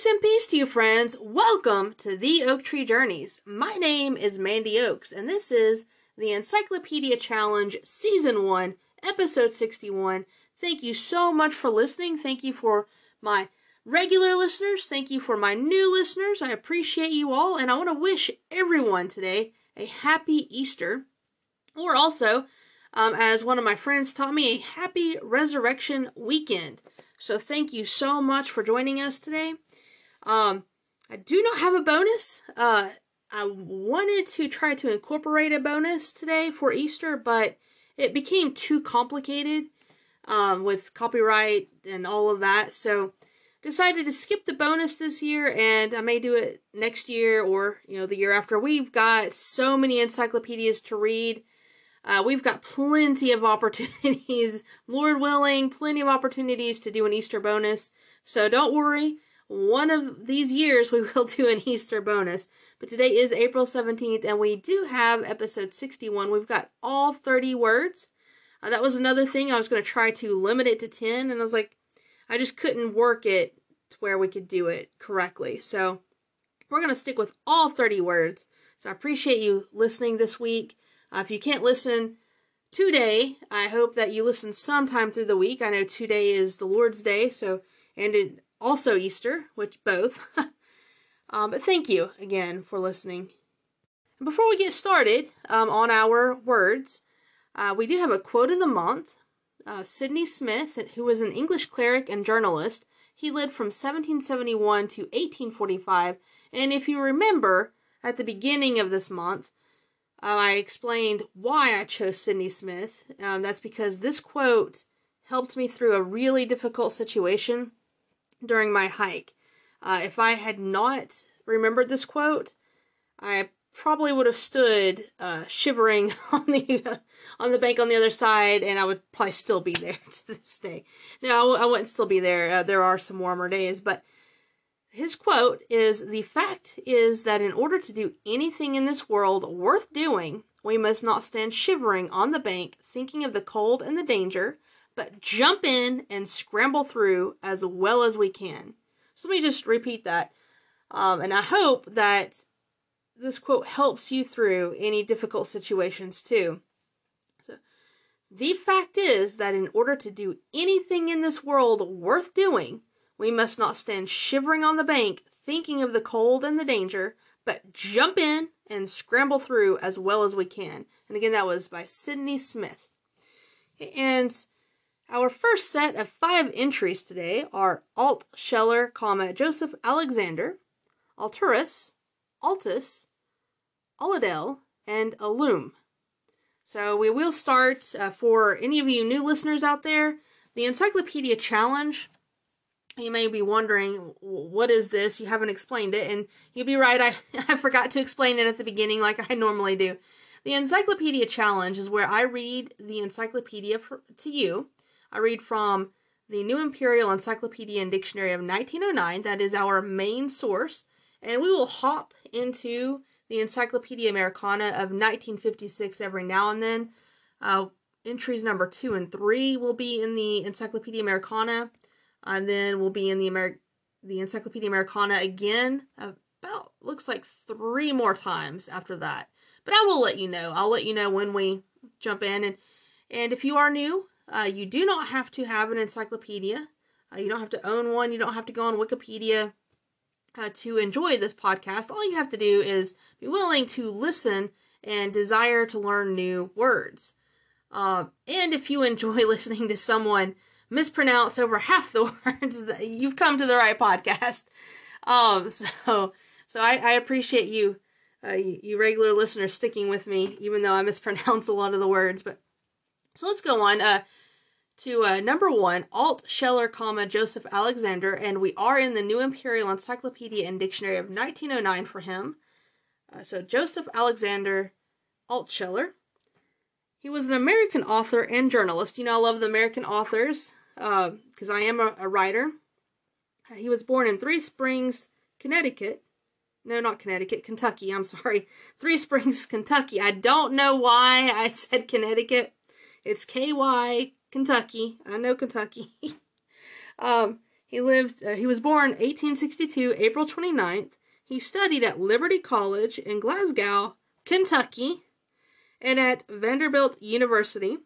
Grace and peace to you, friends. Welcome to the Oak Tree Journeys. My name is Mandy Oaks, and this is the Encyclopedia Challenge Season 1, Episode 61. Thank you so much for listening. Thank you for my regular listeners. Thank you for my new listeners. I appreciate you all, and I want to wish everyone today a happy Easter. Or also, um, as one of my friends taught me, a happy resurrection weekend. So thank you so much for joining us today. Um, I do not have a bonus. Uh, I wanted to try to incorporate a bonus today for Easter, but it became too complicated um, with copyright and all of that. So decided to skip the bonus this year, and I may do it next year or you know the year after. We've got so many encyclopedias to read. Uh, we've got plenty of opportunities, Lord willing, plenty of opportunities to do an Easter bonus. So don't worry. One of these years we will do an Easter bonus. But today is April 17th, and we do have episode 61. We've got all 30 words. Uh, that was another thing. I was going to try to limit it to 10, and I was like, I just couldn't work it to where we could do it correctly. So we're going to stick with all 30 words. So I appreciate you listening this week. Uh, if you can't listen today, I hope that you listen sometime through the week. I know today is the Lord's Day, so and it, also Easter, which both. um, but thank you again for listening. Before we get started um, on our words, uh, we do have a quote of the month. Uh, Sidney Smith, who was an English cleric and journalist, he lived from 1771 to 1845. And if you remember, at the beginning of this month, uh, I explained why I chose Sidney Smith. Um, that's because this quote helped me through a really difficult situation during my hike. Uh, if I had not remembered this quote, I probably would have stood uh, shivering on the on the bank on the other side, and I would probably still be there to this day. No, I wouldn't still be there. Uh, there are some warmer days, but his quote is The fact is that in order to do anything in this world worth doing, we must not stand shivering on the bank thinking of the cold and the danger, but jump in and scramble through as well as we can. So let me just repeat that. Um, and I hope that this quote helps you through any difficult situations too. So, the fact is that in order to do anything in this world worth doing, we must not stand shivering on the bank, thinking of the cold and the danger, but jump in and scramble through as well as we can. And again, that was by Sydney Smith. And our first set of five entries today are Alt Scheller, comma, Joseph Alexander, Alturas, Altus, aludel, and Alum. So we will start uh, for any of you new listeners out there. The Encyclopedia Challenge you may be wondering what is this you haven't explained it and you'd be right I, I forgot to explain it at the beginning like i normally do the encyclopedia challenge is where i read the encyclopedia for, to you i read from the new imperial encyclopedia and dictionary of 1909 that is our main source and we will hop into the encyclopedia americana of 1956 every now and then uh, entries number two and three will be in the encyclopedia americana and then we'll be in the Ameri- the Encyclopedia Americana again about looks like three more times after that. But I will let you know. I'll let you know when we jump in and and if you are new, uh, you do not have to have an encyclopedia. Uh, you don't have to own one. You don't have to go on Wikipedia uh, to enjoy this podcast. All you have to do is be willing to listen and desire to learn new words. Uh, and if you enjoy listening to someone mispronounce over half the words, you've come to the right podcast. Um, so, so I, I appreciate you, uh, you, you regular listeners sticking with me, even though I mispronounce a lot of the words. But so let's go on. Uh, to uh, number one, Altsheler, comma Joseph Alexander, and we are in the New Imperial Encyclopedia and Dictionary of 1909 for him. Uh, so Joseph Alexander Altsheler. He was an American author and journalist. You know, I love the American authors because uh, I am a, a writer. He was born in Three Springs, Connecticut. No, not Connecticut, Kentucky. I'm sorry. Three Springs, Kentucky. I don't know why I said Connecticut. It's KY, Kentucky. I know Kentucky. um, He lived. Uh, he was born 1862, April 29th. He studied at Liberty College in Glasgow, Kentucky, and at Vanderbilt University,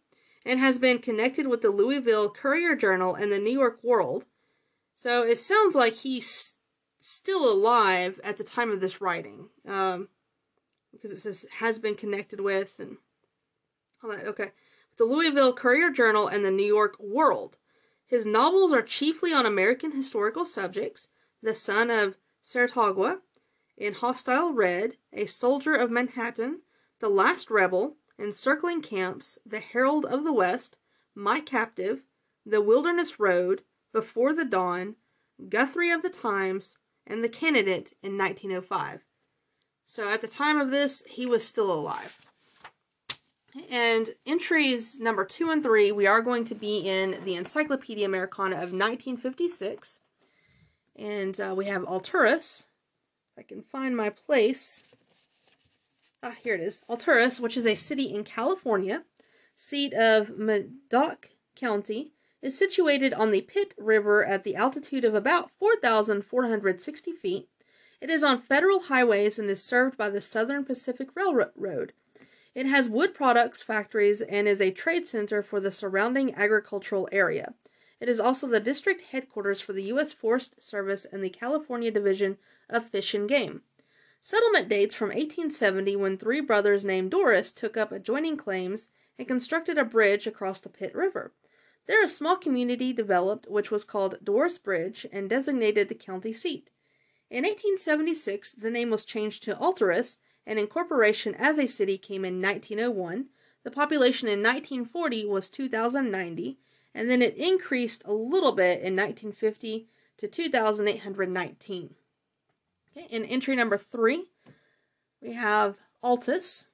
and has been connected with the Louisville Courier Journal and the New York World. So it sounds like he's still alive at the time of this writing, um, because it says has been connected with and all that. Okay, the Louisville Courier Journal and the New York World. His novels are chiefly on American historical subjects. The Son of Saratoga, In Hostile Red, A Soldier of Manhattan, The Last Rebel, Encircling Camps, The Herald of the West, My Captive, The Wilderness Road, Before the Dawn, Guthrie of the Times, and The Candidate in 1905. So at the time of this, he was still alive. And entries number two and three, we are going to be in the Encyclopedia Americana of 1956. And uh, we have Alturas. If I can find my place. Ah, here it is. Alturas, which is a city in California, seat of Modoc County, is situated on the Pit River at the altitude of about 4,460 feet. It is on federal highways and is served by the Southern Pacific Railroad. It has wood products factories and is a trade center for the surrounding agricultural area. It is also the district headquarters for the U.S. Forest Service and the California Division of Fish and Game. Settlement dates from 1870 when three brothers named Dorris took up adjoining claims and constructed a bridge across the Pit River. There a small community developed which was called Dorris Bridge and designated the county seat. In 1876 the name was changed to Alturas and incorporation as a city came in 1901. The population in 1940 was 2,090, and then it increased a little bit in 1950 to 2,819. Okay, in entry number three, we have Altus,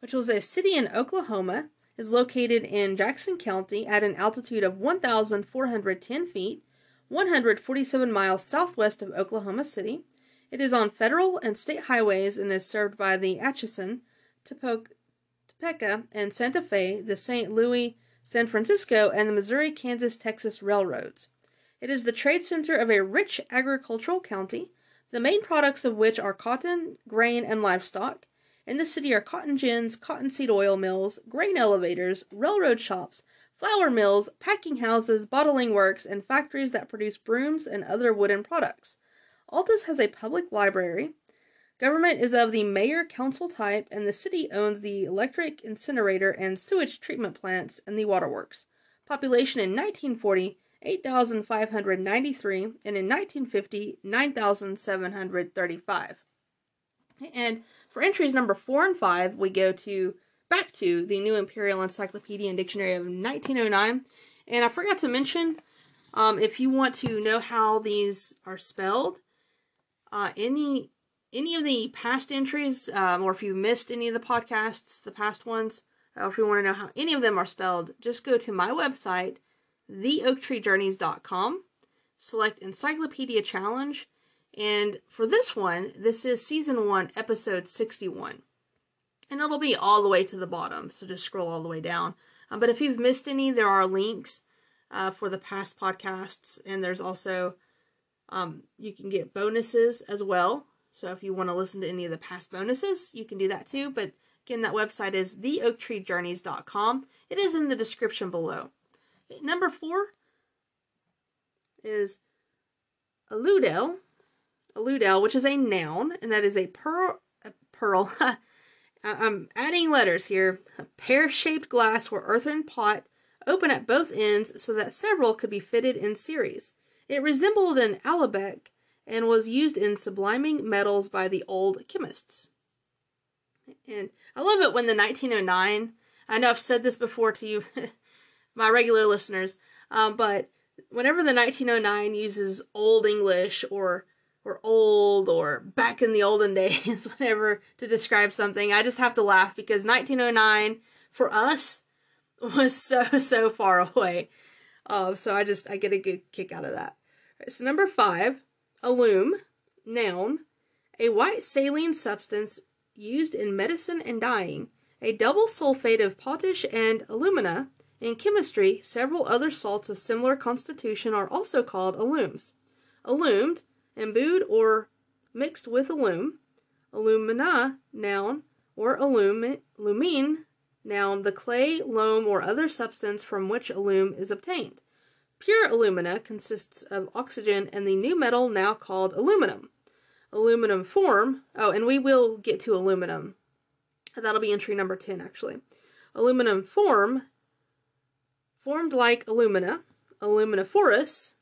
which was a city in Oklahoma, is located in Jackson County at an altitude of 1,410 feet, 147 miles southwest of Oklahoma City. It is on federal and state highways and is served by the Atchison, Topeka, and Santa Fe, the St. Louis, San Francisco, and the Missouri Kansas Texas railroads. It is the trade center of a rich agricultural county, the main products of which are cotton, grain, and livestock. In the city are cotton gins, cottonseed oil mills, grain elevators, railroad shops, flour mills, packing houses, bottling works, and factories that produce brooms and other wooden products. Altus has a public library. Government is of the mayor council type, and the city owns the electric incinerator and sewage treatment plants and the waterworks. Population in 1940 8,593, and in 1950 9,735. And for entries number 4 and 5, we go to back to the New Imperial Encyclopedia and Dictionary of 1909. And I forgot to mention, um, if you want to know how these are spelled, uh, any any of the past entries, um, or if you missed any of the podcasts, the past ones, or if you want to know how any of them are spelled, just go to my website, theoaktreejourneys.com, select Encyclopedia Challenge, and for this one, this is season one, episode 61. And it'll be all the way to the bottom, so just scroll all the way down. Um, but if you've missed any, there are links uh, for the past podcasts, and there's also um, you can get bonuses as well. So if you want to listen to any of the past bonuses, you can do that too. But again, that website is theoaktreejourneys.com. It is in the description below. Number four is aludel, aludel, which is a noun, and that is a pearl. A pearl. I'm adding letters here. A pear-shaped glass or earthen pot, open at both ends so that several could be fitted in series. It resembled an alembic and was used in subliming metals by the old chemists. And I love it when the 1909, I know I've said this before to you, my regular listeners, um, but whenever the 1909 uses Old English or or old or back in the olden days, whatever, to describe something, I just have to laugh because 1909 for us was so so far away. Uh, so I just I get a good kick out of that. So number five, alum, noun, a white saline substance used in medicine and dyeing, a double sulfate of potash and alumina, In chemistry, several other salts of similar constitution are also called alums. Alumed, imbued or mixed with alum. Alumina, noun, or alum, alumine, noun, the clay, loam, or other substance from which alum is obtained. Pure alumina consists of oxygen and the new metal now called aluminum. Aluminum form, oh, and we will get to aluminum. That'll be entry number 10, actually. Aluminum form formed like alumina, aluminiferous,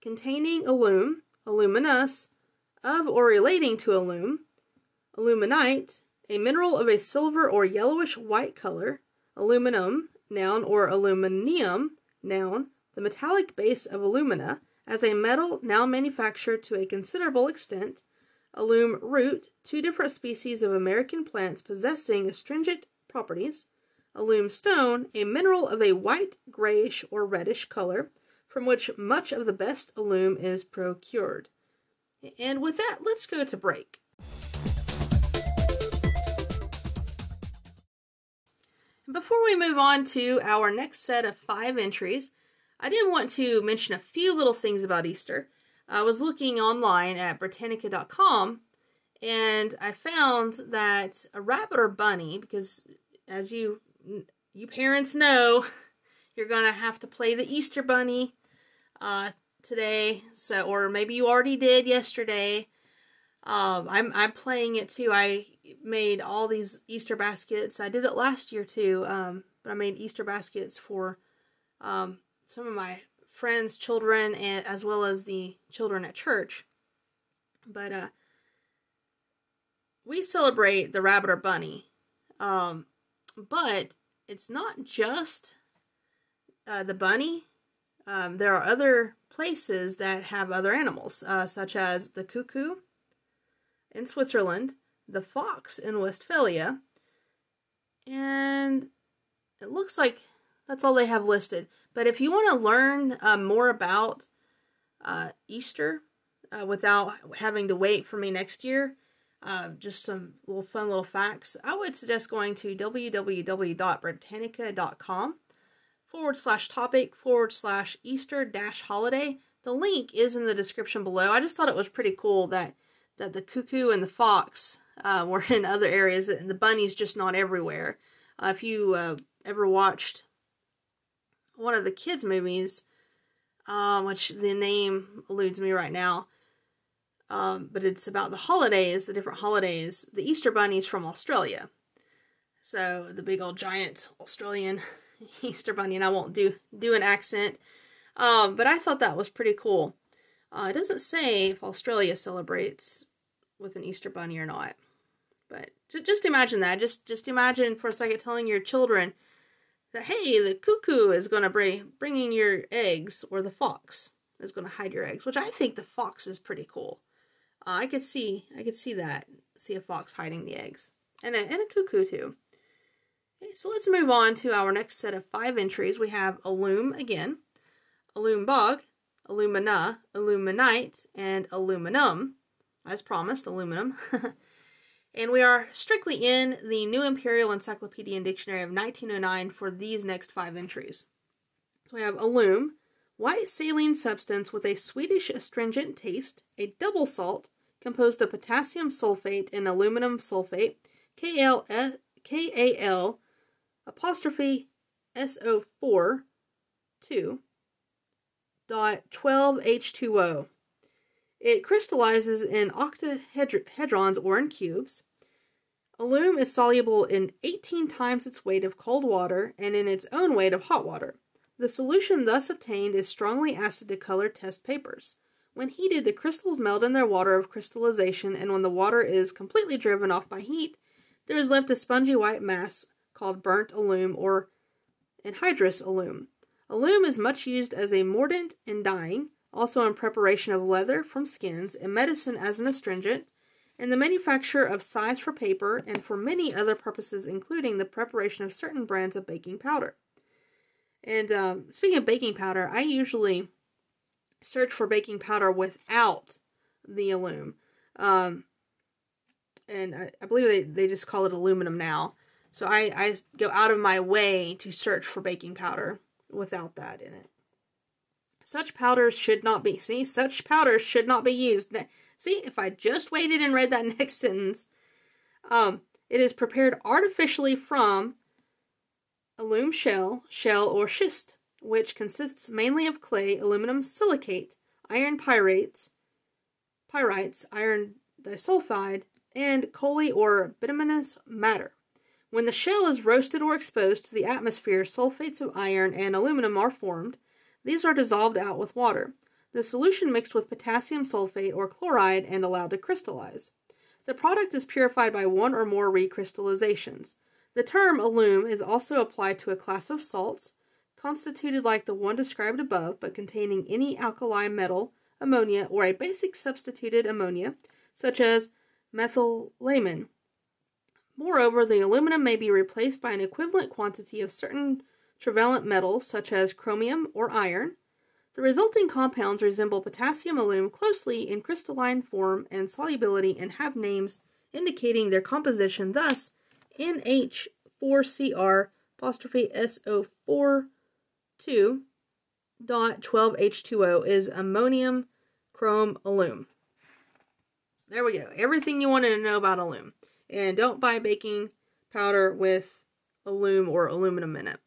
containing alum, aluminous, of or relating to alum, aluminite, a mineral of a silver or yellowish white color, aluminum, noun, or aluminium, noun, the metallic base of alumina, as a metal now manufactured to a considerable extent, alum root, two different species of American plants possessing astringent properties, alum stone, a mineral of a white, grayish, or reddish color, from which much of the best alum is procured. And with that, let's go to break. Before we move on to our next set of five entries, I did want to mention a few little things about Easter. I was looking online at Britannica.com and I found that a rabbit or bunny, because as you you parents know, you're gonna have to play the Easter bunny uh, today. So, or maybe you already did yesterday. Um, I'm I'm playing it too. I made all these Easter baskets. I did it last year too. Um, but I made Easter baskets for um, some of my friends' children and as well as the children at church. But uh, we celebrate the rabbit or bunny. Um, but it's not just uh, the bunny. Um, there are other places that have other animals, uh, such as the cuckoo in Switzerland, the fox in Westphalia, and it looks like that's all they have listed. But if you want to learn uh, more about uh, Easter uh, without having to wait for me next year, uh, just some little fun little facts, I would suggest going to www.britannica.com forward slash topic forward slash Easter dash holiday. The link is in the description below. I just thought it was pretty cool that that the cuckoo and the fox uh, were in other areas and the bunny's just not everywhere. Uh, if you ever watched one of the kids' movies, um, which the name eludes me right now, um, but it's about the holidays, the different holidays. The Easter Bunny's from Australia. So the big old giant Australian Easter Bunny, and I won't do do an accent, um, but I thought that was pretty cool. Uh, it doesn't say if Australia celebrates with an Easter Bunny or not, but just imagine that. Just just imagine for a second telling your children that hey, the cuckoo is going to bring bringing your eggs, or the fox is going to hide your eggs, which I think the fox is pretty cool. Uh, I could see, I could see that, see a fox hiding the eggs, and a, and a cuckoo too. Okay, so let's move on to our next set of five entries. We have alum again, alum bog, alumina, aluminite, and aluminum, as promised, aluminum. and we are strictly in the New Imperial Encyclopedia and Dictionary of 1909 for these next five entries. So we have alum, white saline substance with a sweetish astringent taste, a double salt, composed of potassium sulfate and aluminum sulfate, KL, KAL apostrophe SO4 2 dot 12H2O. It crystallizes in octahedrons or in cubes. Alum is soluble in 18 times its weight of cold water and in its own weight of hot water. The solution thus obtained is strongly acid to color test papers. When heated, the crystals melt in their water of crystallization, and when the water is completely driven off by heat, there is left a spongy white mass called burnt alum or anhydrous alum. Alum is much used as a mordant in dyeing, also in preparation of leather from skins, in medicine as an astringent, in the manufacture of size for paper, and for many other purposes, including the preparation of certain brands of baking powder. And um, speaking of baking powder, I usually search for baking powder without the alum. Um, and I, I, believe they, they just call it aluminum now. So I, I go out of my way to search for baking powder without that in it. Such powders should not be. See, such powders should not be used. See, if I just waited and read that next sentence, um, it is prepared artificially from alum shell, shell, or schist, which consists mainly of clay, aluminum silicate, iron pyrites, pyrites, iron disulfide, and coaly or bituminous matter. When the shell is roasted or exposed to the atmosphere, sulfates of iron and aluminum are formed. These are dissolved out with water. The solution mixed with potassium sulfate or chloride and allowed to crystallize. The product is purified by one or more recrystallizations. The term alum is also applied to a class of salts, constituted like the one described above, but containing any alkali metal, ammonia, or a basic substituted ammonia, such as methylamine. Moreover, the aluminum may be replaced by an equivalent quantity of certain trivalent metals, such as chromium or iron. The resulting compounds resemble potassium alum closely in crystalline form and solubility and have names indicating their composition. Thus, NH4Cr apostrophe SO4 2 dot 12H2O is ammonium chrome alum. So there we go. Everything you wanted to know about alum. And don't buy baking powder with alum or aluminum in it.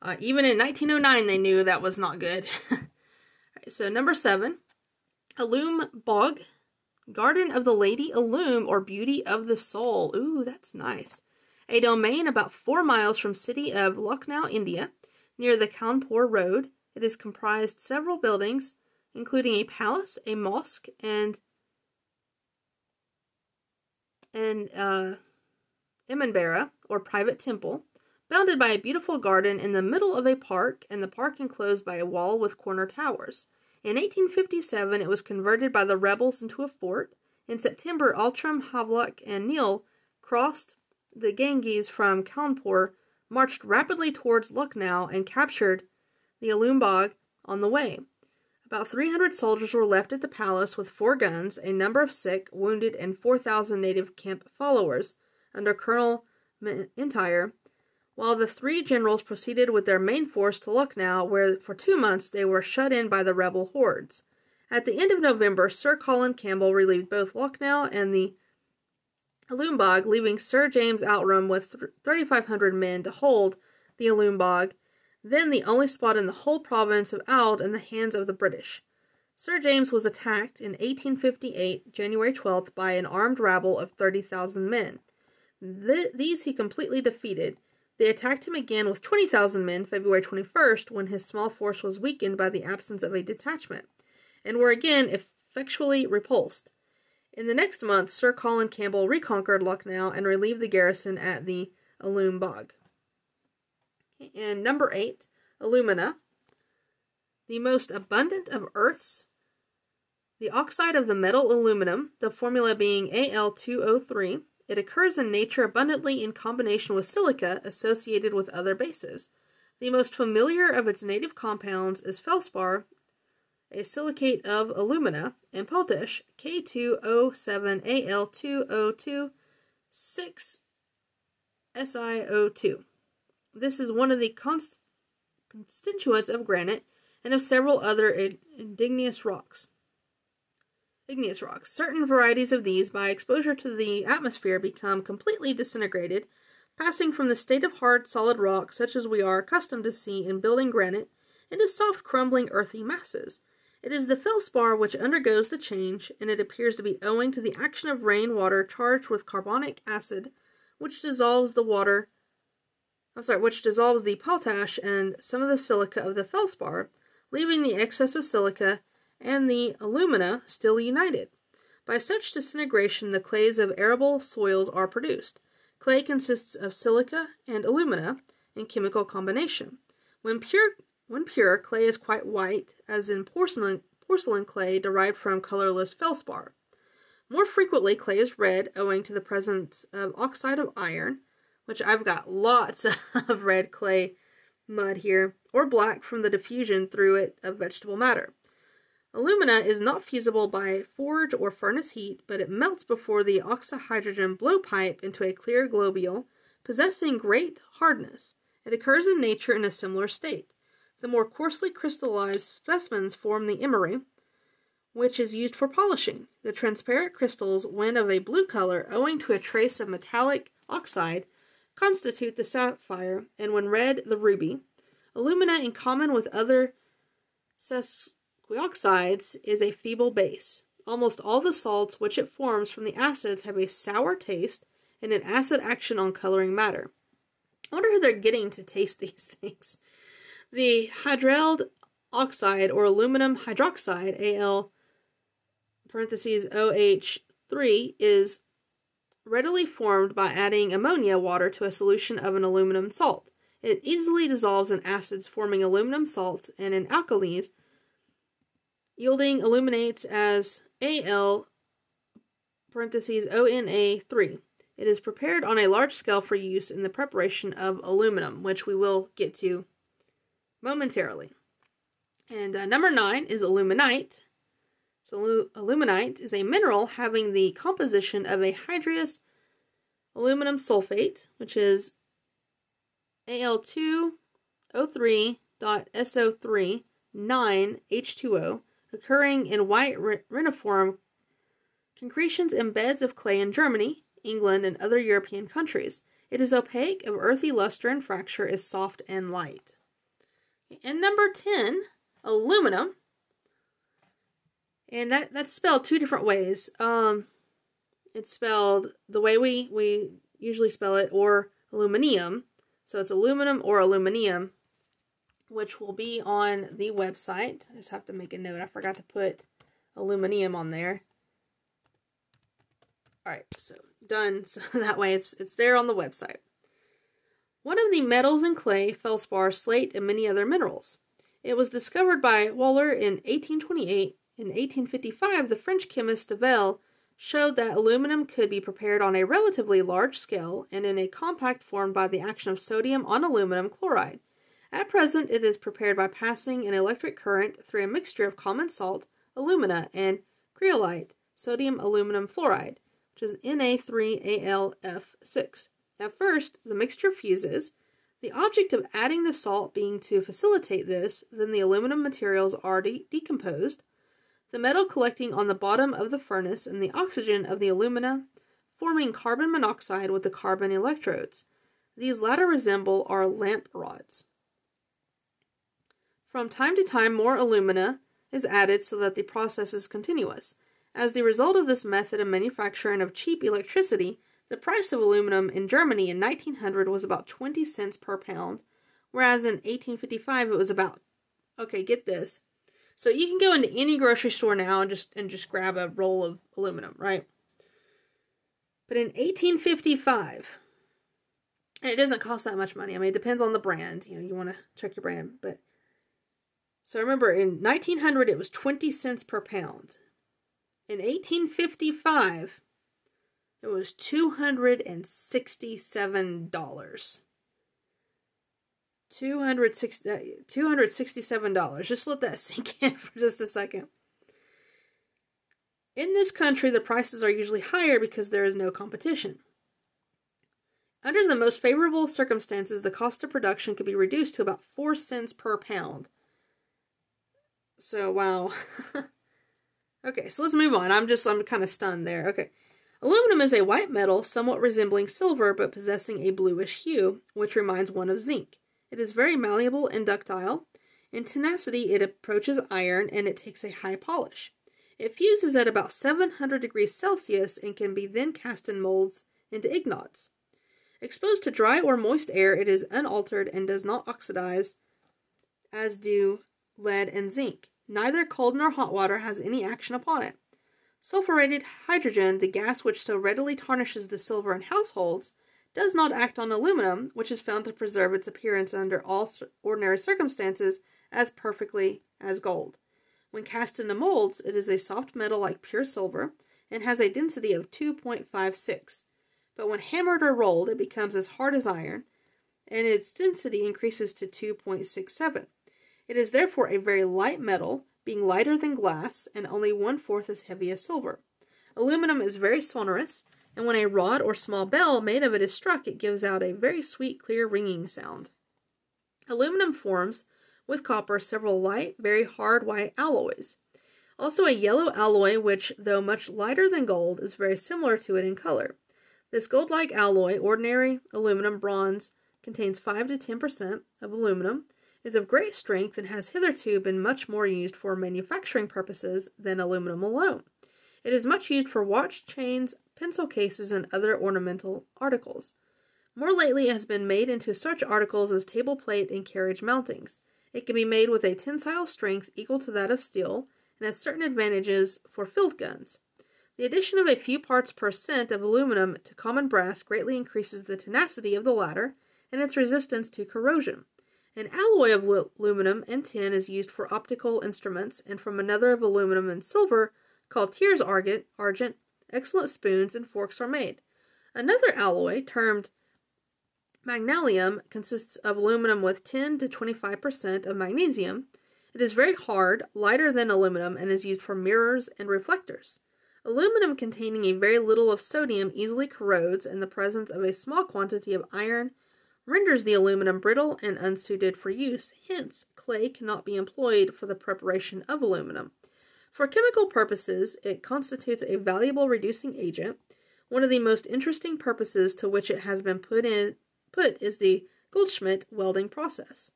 Uh, even in 1909, they knew that was not good. so, number seven, Alum Bog, Garden of the Lady Alum or Beauty of the Soul. Ooh, that's nice. A domain about four miles from city of Lucknow, India, near the Kanpur Road. It is comprised several buildings, including a palace, a mosque, and an uh, Imambara, or private temple, bounded by a beautiful garden in the middle of a park, and the park enclosed by a wall with corner towers. In 1857, it was converted by the rebels into a fort. In September, Outram, Havelock, and Neill crossed the Ganges from Kanpur, marched rapidly towards Lucknow, and captured the Alumbag on the way. About 300 soldiers were left at the palace with four guns, a number of sick, wounded, and 4,000 native camp followers under Colonel M'Intyre, while the three generals proceeded with their main force to Lucknow, where for two months they were shut in by the rebel hordes. At the end of November, Sir Colin Campbell relieved both Lucknow and the Alumbag, leaving Sir James Outram with 3,500 men to hold the Alumbag, then the only spot in the whole province of Oudh in the hands of the British. Sir James was attacked in 1858, January 12th, by an armed rabble of 30,000 men. Th- these he completely defeated. They attacked him again with 20,000 men February 21st when his small force was weakened by the absence of a detachment, and were again effectually repulsed. In the next month, Sir Colin Campbell reconquered Lucknow and relieved the garrison at the Alum Bog. And number eight, alumina, the most abundant of earths. The oxide of the metal aluminum, the formula being Al2O3, it occurs in nature abundantly in combination with silica associated with other bases. The most familiar of its native compounds is felspar, a silicate of alumina, and potash, K2O7Al2O2 6 SiO2. This is one of the const- constituents of granite and of several other igneous rocks igneous rocks. Certain varieties of these, by exposure to the atmosphere, become completely disintegrated, passing from the state of hard, solid rock, such as we are accustomed to see in building granite, into soft, crumbling, earthy masses. It is the felspar which undergoes the change, and it appears to be owing to the action of rain water charged with carbonic acid, which dissolves the water. I'm sorry, which dissolves the potash and some of the silica of the felspar, leaving the excess of silica and the alumina still united. By such disintegration, the clays of arable soils are produced. Clay consists of silica and alumina in chemical combination. When pure, when pure, clay is quite white, as in porcelain, porcelain clay derived from colorless felspar. More frequently, clay is red owing to the presence of oxide of iron, which I've got lots of red clay mud here, or black from the diffusion through it of vegetable matter. Alumina is not fusible by forge or furnace heat, but it melts before the oxyhydrogen blowpipe into a clear globule, possessing great hardness. It occurs in nature in a similar state. The more coarsely crystallized specimens form the emery, which is used for polishing. The transparent crystals, when of a blue color, owing to a trace of metallic oxide, constitute the sapphire, and when red, the ruby. Alumina, in common with other sesquioxides, is a feeble base. Almost all the salts which it forms from the acids have a sour taste and an acid action on coloring matter. I wonder who they're getting to taste these things. The hydride oxide or aluminum hydroxide, Al parentheses OH3, is readily formed by adding ammonia water to a solution of an aluminum salt. It easily dissolves in acids, forming aluminum salts, and in alkalis, yielding aluminates as Al parentheses ONA3. It is prepared on a large scale for use in the preparation of aluminum, which we will get to momentarily. And uh, number nine is aluminite. So, aluminite is a mineral having the composition of a hydrous aluminum sulfate, which is Al2O3.SO3 9H2O, occurring in white reniform concretions in beds of clay in Germany, England, and other European countries. It is opaque, of earthy luster and fracture, is soft and light. And number 10, aluminum. And that, that's spelled two different ways. Um, it's spelled the way we, we usually spell it, or aluminium. So it's aluminum or aluminium, which will be on the website. I just have to make a note. I forgot to put aluminium on there. All right, so done. So that way it's it's there on the website. One of the metals in clay, feldspar, slate, and many other minerals. It was discovered by Wohler in 1828. In 1855, the French chemist Deville showed that aluminum could be prepared on a relatively large scale and in a compact form by the action of sodium on aluminum chloride. At present, it is prepared by passing an electric current through a mixture of common salt, alumina, and cryolite sodium aluminum fluoride which is Na3AlF6. At first, the mixture fuses, the object of adding the salt being to facilitate this, then the aluminum materials are de- decomposed, the metal collecting on the bottom of the furnace and the oxygen of the alumina forming carbon monoxide with the carbon electrodes. These latter resemble our lamp rods. From time to time, more alumina is added so that the process is continuous. As the result of this method of manufacture and of cheap electricity, the price of aluminum in Germany in 1900 was about 20 cents per pound, whereas in 1855 it was about okay, get this. So you can go into any grocery store now and just and just grab a roll of aluminum, right? But in 1855, and it doesn't cost that much money. I mean, it depends on the brand. You know, you want to check your brand, but so remember in 1900 it was 20 cents per pound. In 1855, it was $267. $267. Uh, $267. Just let that sink in for just a second. In this country, the prices are usually higher because there is no competition. Under the most favorable circumstances, the cost of production could be reduced to about 4 cents per pound. So, wow. Okay, so let's move on. I'm just, I'm kind of stunned there. Okay. Aluminum is a white metal somewhat resembling silver but possessing a bluish hue, which reminds one of zinc. It is very malleable and ductile. In tenacity, it approaches iron and it takes a high polish. It fuses at about 700 degrees Celsius and can be then cast in molds into ingots. Exposed to dry or moist air, it is unaltered and does not oxidize, as do lead and zinc. Neither cold nor hot water has any action upon it. Sulphuretted hydrogen, the gas which so readily tarnishes the silver in households, does not act on aluminum, which is found to preserve its appearance under all ordinary circumstances as perfectly as gold. When cast into molds, it is a soft metal like pure silver and has a density of 2.56. But when hammered or rolled, it becomes as hard as iron, and its density increases to 2.67. It is therefore a very light metal, being lighter than glass and only one fourth as heavy as silver. Aluminum is very sonorous and when a rod or small bell made of it is struck, it gives out a very sweet, clear ringing sound. Aluminum forms with copper several light, very hard white alloys. Also, a yellow alloy, which, though much lighter than gold, is very similar to it in color. This gold like alloy, ordinary aluminum bronze, contains 5 to 10% of aluminum, is of great strength, and has hitherto been much more used for manufacturing purposes than aluminum alone. It is much used for watch chains, pencil cases, and other ornamental articles. More lately, it has been made into such articles as table plate and carriage mountings. It can be made with a tensile strength equal to that of steel, and has certain advantages for field guns. The addition of a few parts per cent of aluminum to common brass greatly increases the tenacity of the latter and its resistance to corrosion. An alloy of aluminum and tin is used for optical instruments, and from another of aluminum and silver, called tiers argent, excellent spoons and forks are made. Another alloy, termed magnesium, consists of aluminum with 10 to 25% of magnesium. It is very hard, lighter than aluminum, and is used for mirrors and reflectors. Aluminum containing a very little of sodium easily corrodes, and the presence of a small quantity of iron renders the aluminum brittle and unsuited for use. Hence, clay cannot be employed for the preparation of aluminum. For chemical purposes, it constitutes a valuable reducing agent. One of the most interesting purposes to which it has been put in put is the Goldschmidt welding process.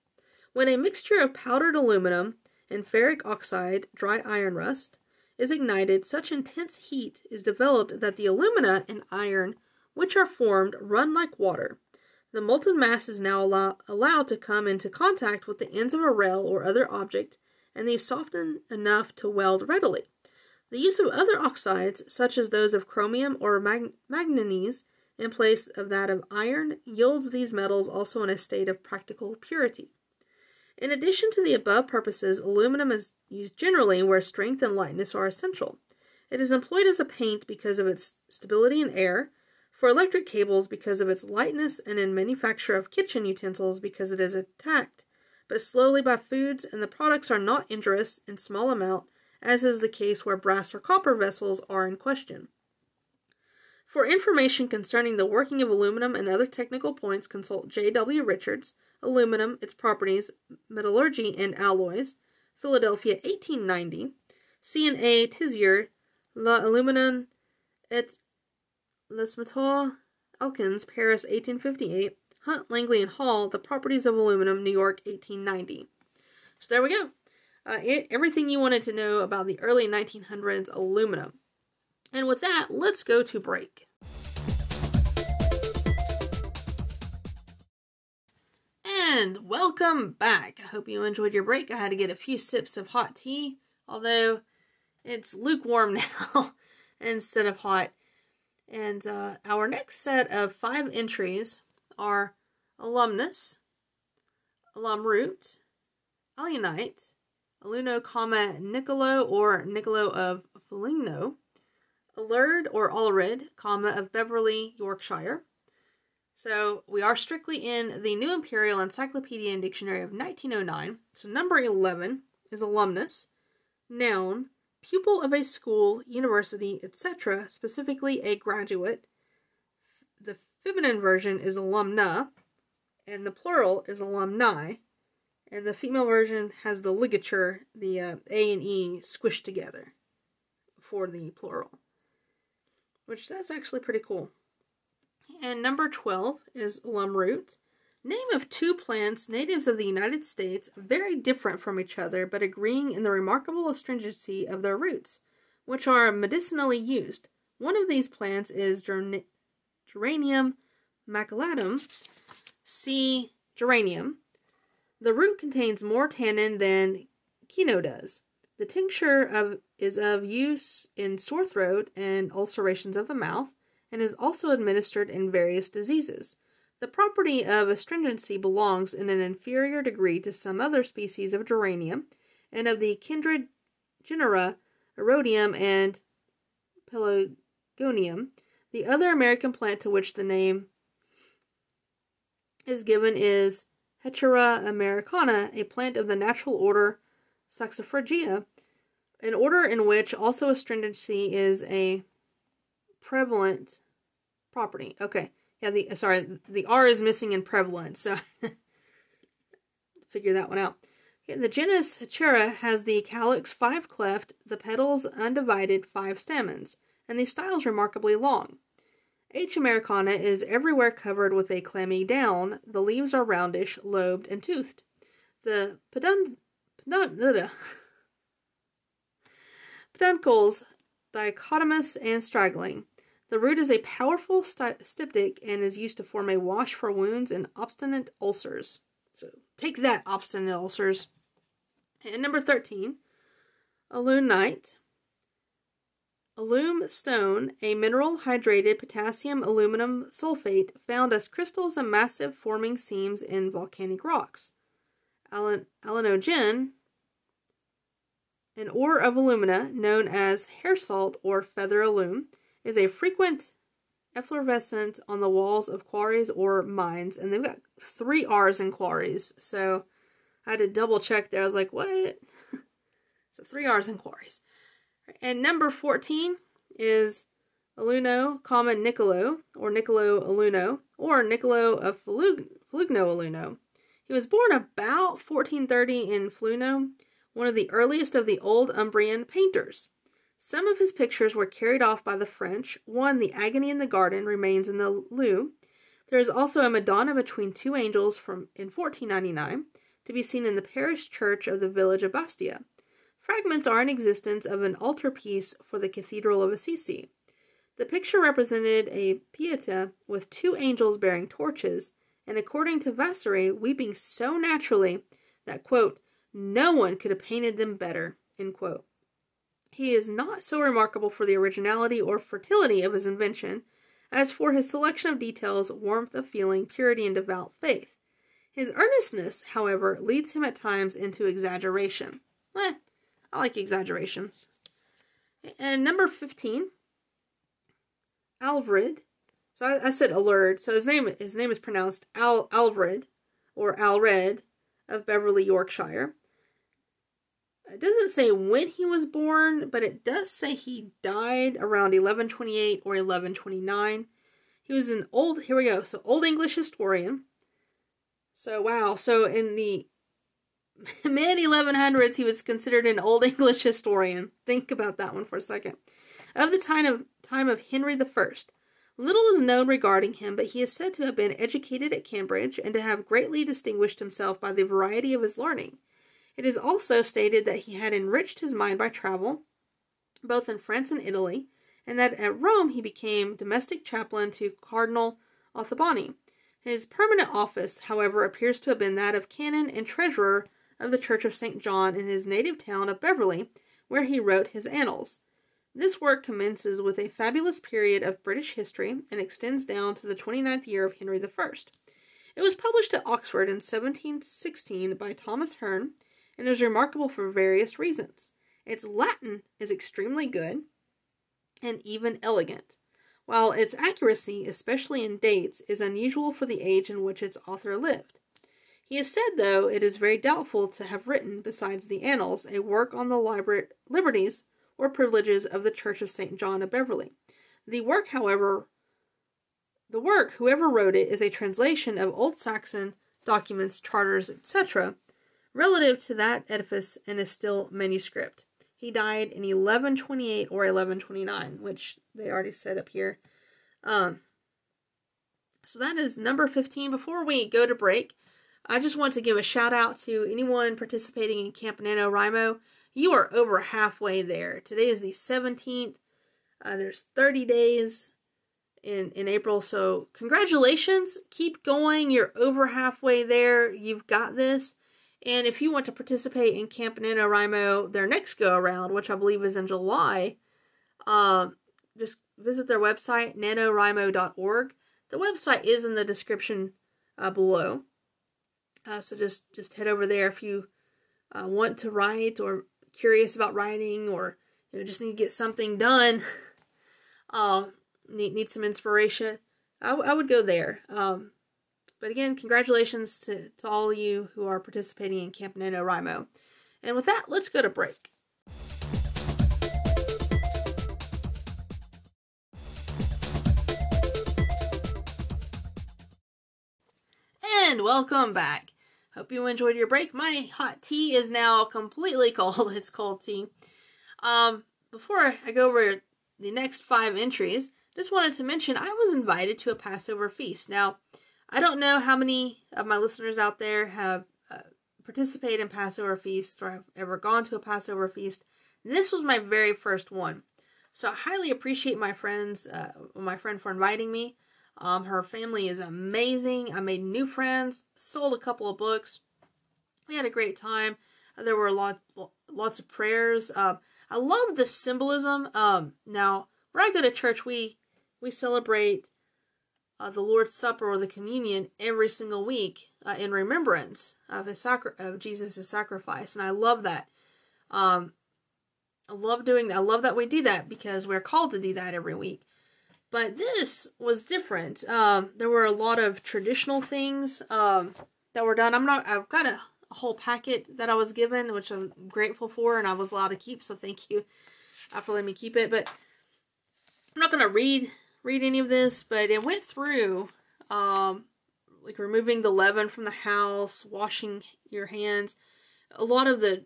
When a mixture of powdered aluminum and ferric oxide, dry iron rust, is ignited, such intense heat is developed that the alumina and iron which are formed run like water. The molten mass is now allow- allowed to come into contact with the ends of a rail or other object, and these soften enough to weld readily. The use of other oxides, such as those of chromium or mag- manganese, in place of that of iron, yields these metals also in a state of practical purity. In addition to the above purposes, aluminum is used generally where strength and lightness are essential. It is employed as a paint because of its stability in air, for electric cables because of its lightness, and in manufacture of kitchen utensils because it is attacked, but slowly by foods, and the products are not injurious in small amount, as is the case where brass or copper vessels are in question. For information concerning the working of aluminum and other technical points, consult J. W. Richards, Aluminum, Its Properties, Metallurgy, and Alloys, Philadelphia, 1890. C. and A. Tissier, L'Aluminum et les Métaux Alkins, Paris, 1858. Hunt, Langley, and Hall, The Properties of Aluminum, New York, 1890. So there we go. Uh, it, everything you wanted to know about the early 1900s aluminum. And with that, let's go to break. And welcome back. I hope you enjoyed your break. I had to get a few sips of hot tea, although it's lukewarm now instead of hot. And uh, our next set of five entries are alumnus, alumroot, alunite, aluno, comma, Nicolo or Nicolo of Foligno, Alurd or Ulrid, comma, of Beverley, Yorkshire, so we are strictly in the New Imperial Encyclopedia and Dictionary of 1909. So number 11 is alumnus, noun, pupil of a school, university, etc., specifically a graduate. The feminine version is alumna, and the plural is alumni. And the female version has the ligature, the uh, A and E squished together for the plural. Which that's actually pretty cool. And number 12 is alumroot. Name of two plants, natives of the United States, very different from each other, but agreeing in the remarkable astringency of their roots, which are medicinally used. One of these plants is Geranium maculatum, C. geranium. The root contains more tannin than kino does. The tincture of is of use in sore throat and ulcerations of the mouth and is also administered in various diseases. The property of astringency belongs in an inferior degree to some other species of geranium and of the kindred genera Erodium and Pelargonium. The other American plant to which the name is given is Heuchera americana, a plant of the natural order Saxifragia, an order in which also astringency is a prevalent property. Okay. Yeah, the sorry, the R is missing in prevalent, so figure that one out. Okay, the genus Heuchera has the calyx five cleft, the petals undivided, five stamens, and the styles remarkably long. H. americana is everywhere covered with a clammy down. The leaves are roundish, lobed, and toothed. The pedun- pedun- peduncles dichotomous and straggling. The root is a powerful styptic and is used to form a wash for wounds and obstinate ulcers. So take that, obstinate ulcers. And number 13, alunite. Alum stone, a mineral hydrated potassium aluminum sulfate found as crystals and massive forming seams in volcanic rocks. Alunogen, an ore of alumina known as hair salt or feather alum, is a frequent effervescent on the walls of quarries or mines, and they've got three R's in quarries. So I had to double check there. I was like, what? so three R's in quarries. And number 14 is Alunno, common Niccolo, or Niccolo Alunno, or Niccolo of Flugno Alunno. He was born about 1430 in Fluno, one of the earliest of the old Umbrian painters. Some of his pictures were carried off by the French. One, The Agony in the Garden, remains in the Louvre. There is also a Madonna between two angels from in 1499 to be seen in the parish church of the village of Bastia. Fragments are in existence of an altarpiece for the Cathedral of Assisi. The picture represented a Pieta with two angels bearing torches, and according to Vasari, weeping so naturally that, quote, no one could have painted them better, end quote. He is not so remarkable for the originality or fertility of his invention as for his selection of details, warmth of feeling, purity, and devout faith. His earnestness, however, leads him at times into exaggeration. Eh, I like exaggeration. And number 15, Alvred. So I, I said Alerd. So his name his name is pronounced Al Alvred or Alred of Beverley, Yorkshire. It doesn't say when he was born, but it does say he died around 1128 or 1129. He was an old, here we go, so Old English historian. So, wow, so in the mid 1100s, he was considered an Old English historian. Think about that one for a second. Of the time of, time of Henry I, little is known regarding him, but he is said to have been educated at Cambridge and to have greatly distinguished himself by the variety of his learning. It is also stated that he had enriched his mind by travel, both in France and Italy, and that at Rome he became domestic chaplain to Cardinal Ottoboni. His permanent office, however, appears to have been that of canon and treasurer of the Church of St. John in his native town of Beverley, where he wrote his Annals. This work commences with a fabulous period of British history and extends down to the 29th year of Henry I. It was published at Oxford in 1716 by Thomas Hearne and is remarkable for various reasons. Its Latin is extremely good and even elegant, while its accuracy, especially in dates, is unusual for the age in which its author lived. He is said, though, it is very doubtful to have written, besides the Annals, a work on the liber- liberties or privileges of the Church of St. John of Beverley. The work, however, the work, whoever wrote it, is a translation of Old Saxon documents, charters, etc., relative to that edifice and is still manuscript. He died in 1128 or 1129, which they already said up here. Um, so that is number 15. Before we go to break, I just want to give a shout out to anyone participating in Camp NaNoWriMo. You are over halfway there. Today is the 17th. Uh, there's 30 days in, in April. So, congratulations. Keep going. You're over halfway there. You've got this. And if you want to participate in Camp NaNoWriMo, their next go around, which I believe is in July, uh, just visit their website, nanowrimo.org. The website is in the description uh, below. Uh, so just just head over there if you uh, want to write or curious about writing or you know just need to get something done. uh, need need some inspiration. I, w- I would go there. Um, but again, congratulations to, to all you who are participating in Camp NaNoWriMo. And with that, let's go to break. And welcome back. Hope you enjoyed your break. My hot tea is now completely cold. It's cold tea. Um, before I go over the next five entries, just wanted to mention I was invited to a Passover feast. Now, I don't know how many of my listeners out there have uh, participated in Passover feasts or have ever gone to a Passover feast. This was my very first one. So I highly appreciate my friends, uh, my friend for inviting me. Um, her family is amazing. I made new friends, sold a couple of books. We had a great time. There were a lot, lots of prayers. Uh, I love the symbolism. Um, now, where I go to church, we we celebrate uh, the Lord's Supper or the Communion every single week uh, in remembrance of his sacri- of Jesus' sacrifice, and I love that. Um, I love doing that. I love that we do that because we're called to do that every week. But this was different. Um, there were a lot of traditional things um, that were done. I'm not. I've got a, a, whole packet that I was given, which I'm grateful for, and I was allowed to keep. So thank you uh, for letting me keep it. But I'm not gonna read read any of this, but it went through um, like removing the leaven from the house, washing your hands. A lot of the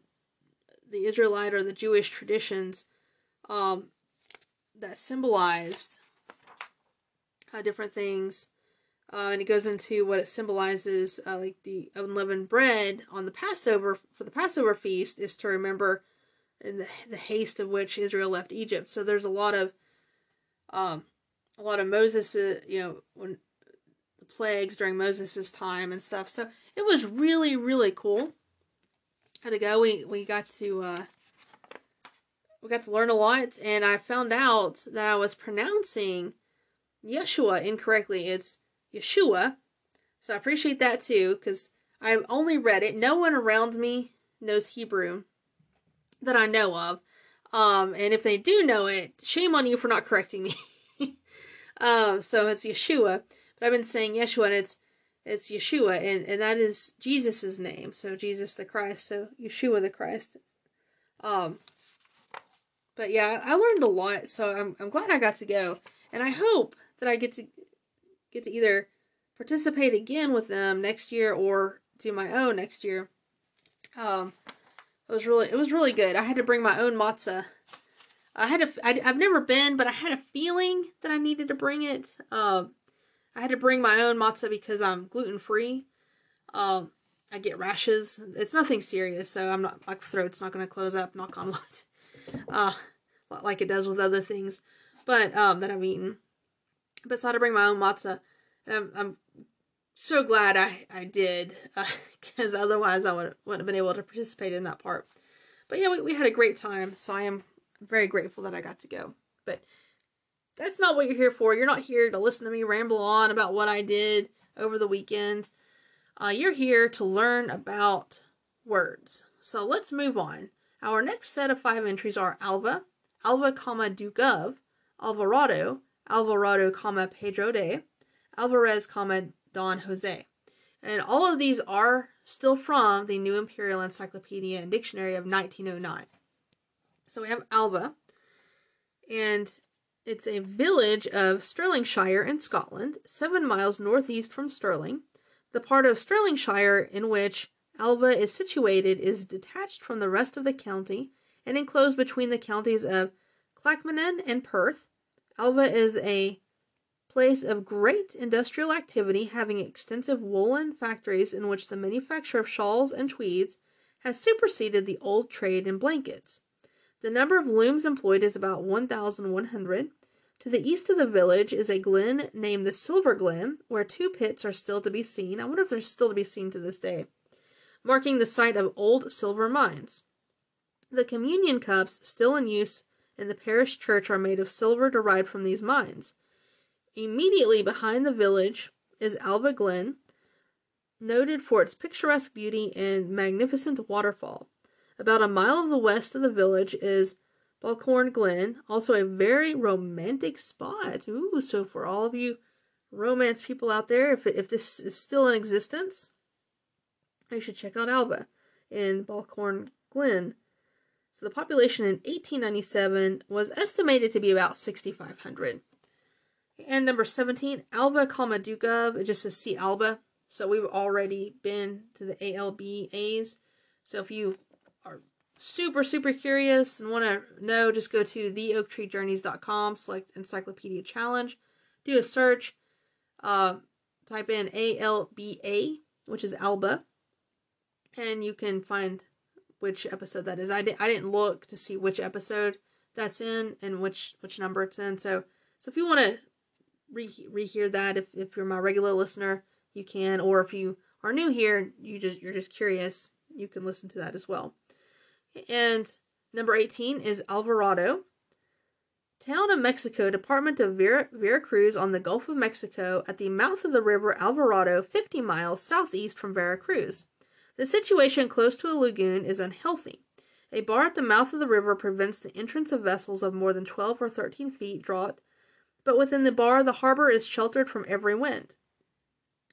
the Israelite or the Jewish traditions um, that symbolized uh, different things. Uh, and it goes into what it symbolizes, uh, like the unleavened bread on the Passover for the Passover feast is to remember the, the haste of which Israel left Egypt. So there's a lot of, um, a lot of Moses, you know, when the plagues during Moses's time and stuff. So it was really really cool. Had to go. We we got to uh, we got to learn a lot, and I found out that I was pronouncing Yeshua incorrectly. It's Yeshua. So I appreciate that too, because I've only read it. No one around me knows Hebrew that I know of. Um, and if they do know it, shame on you for not correcting me. um, so it's Yeshua. But I've been saying Yeshua and it's it's Yeshua and, and that is Jesus' name. So Jesus the Christ. So Yeshua the Christ. Um but yeah, I learned a lot, so I'm I'm glad I got to go. And I hope that I get to get to either participate again with them next year or do my own next year. Um, it was really it was really good. I had to bring my own matzah. I had a I, I've never been, but I had a feeling that I needed to bring it. Um, I had to bring my own matzah because I'm gluten free. Um, I get rashes. It's nothing serious, so I'm not my throat's not going to close up. Knock on wood. Uh, like it does with other things, but um, that I've eaten but so I had to bring my own matzah, and I'm, I'm so glad I I did because uh, otherwise I would wouldn't have been able to participate in that part. But yeah, we, we had a great time, so I am very grateful that I got to go. But that's not what you're here for. You're not here to listen to me ramble on about what I did over the weekend. Uh, you're here to learn about words. So let's move on. Our next set of five entries are Alva, Alva, comma Dugov, Alvarado, Alvarado, comma Pedro de, Alvarez, comma Don Jose. And all of these are still from the New Imperial Encyclopedia and Dictionary of 1909. So we have Alva, and it's a village of Stirlingshire in Scotland, seven miles northeast from Stirling. The part of Stirlingshire in which Alva is situated is detached from the rest of the county and enclosed between the counties of Clackmannan and Perth, Alva is a place of great industrial activity, having extensive woolen factories in which the manufacture of shawls and tweeds has superseded the old trade in blankets. The number of looms employed is about 1,100. To the east of the village is a glen named the Silver Glen, where two pits are still to be seen. I wonder if they're still to be seen to this day, marking the site of old silver mines. The communion cups still in use in the parish church are made of silver derived from these mines. Immediately behind the village is Alva Glen, noted for its picturesque beauty and magnificent waterfall. About a mile of the west of the village is Balcorn Glen, also a very romantic spot. Ooh, so for all of you romance people out there, if if this is still in existence, you should check out Alva in Balcorn Glen. So the population in 1897 was estimated to be about 6,500. And number 17, Alba, comma Dugov, it just says see Alba. So we've already been to the ALBAs. So if you super, super curious and want to know, just go to theoaktreejourneys.com, select Encyclopedia Challenge, do a search, uh, type in ALBA, which is Alba, and you can find which episode that is. I, di- I didn't look to see which episode that's in and which which number it's in. So so if you want to re- rehear that, if, if you're my regular listener, you can, or if you are new here, you just you're just curious, you can listen to that as well. And number 18 is Alvarado. Town of Mexico, Department of Vera- Veracruz on the Gulf of Mexico at the mouth of the river Alvarado, 50 miles southeast from Veracruz. The situation close to a lagoon is unhealthy. A bar at the mouth of the river prevents the entrance of vessels of more than 12 or 13 feet draught, but within the bar the harbor is sheltered from every wind.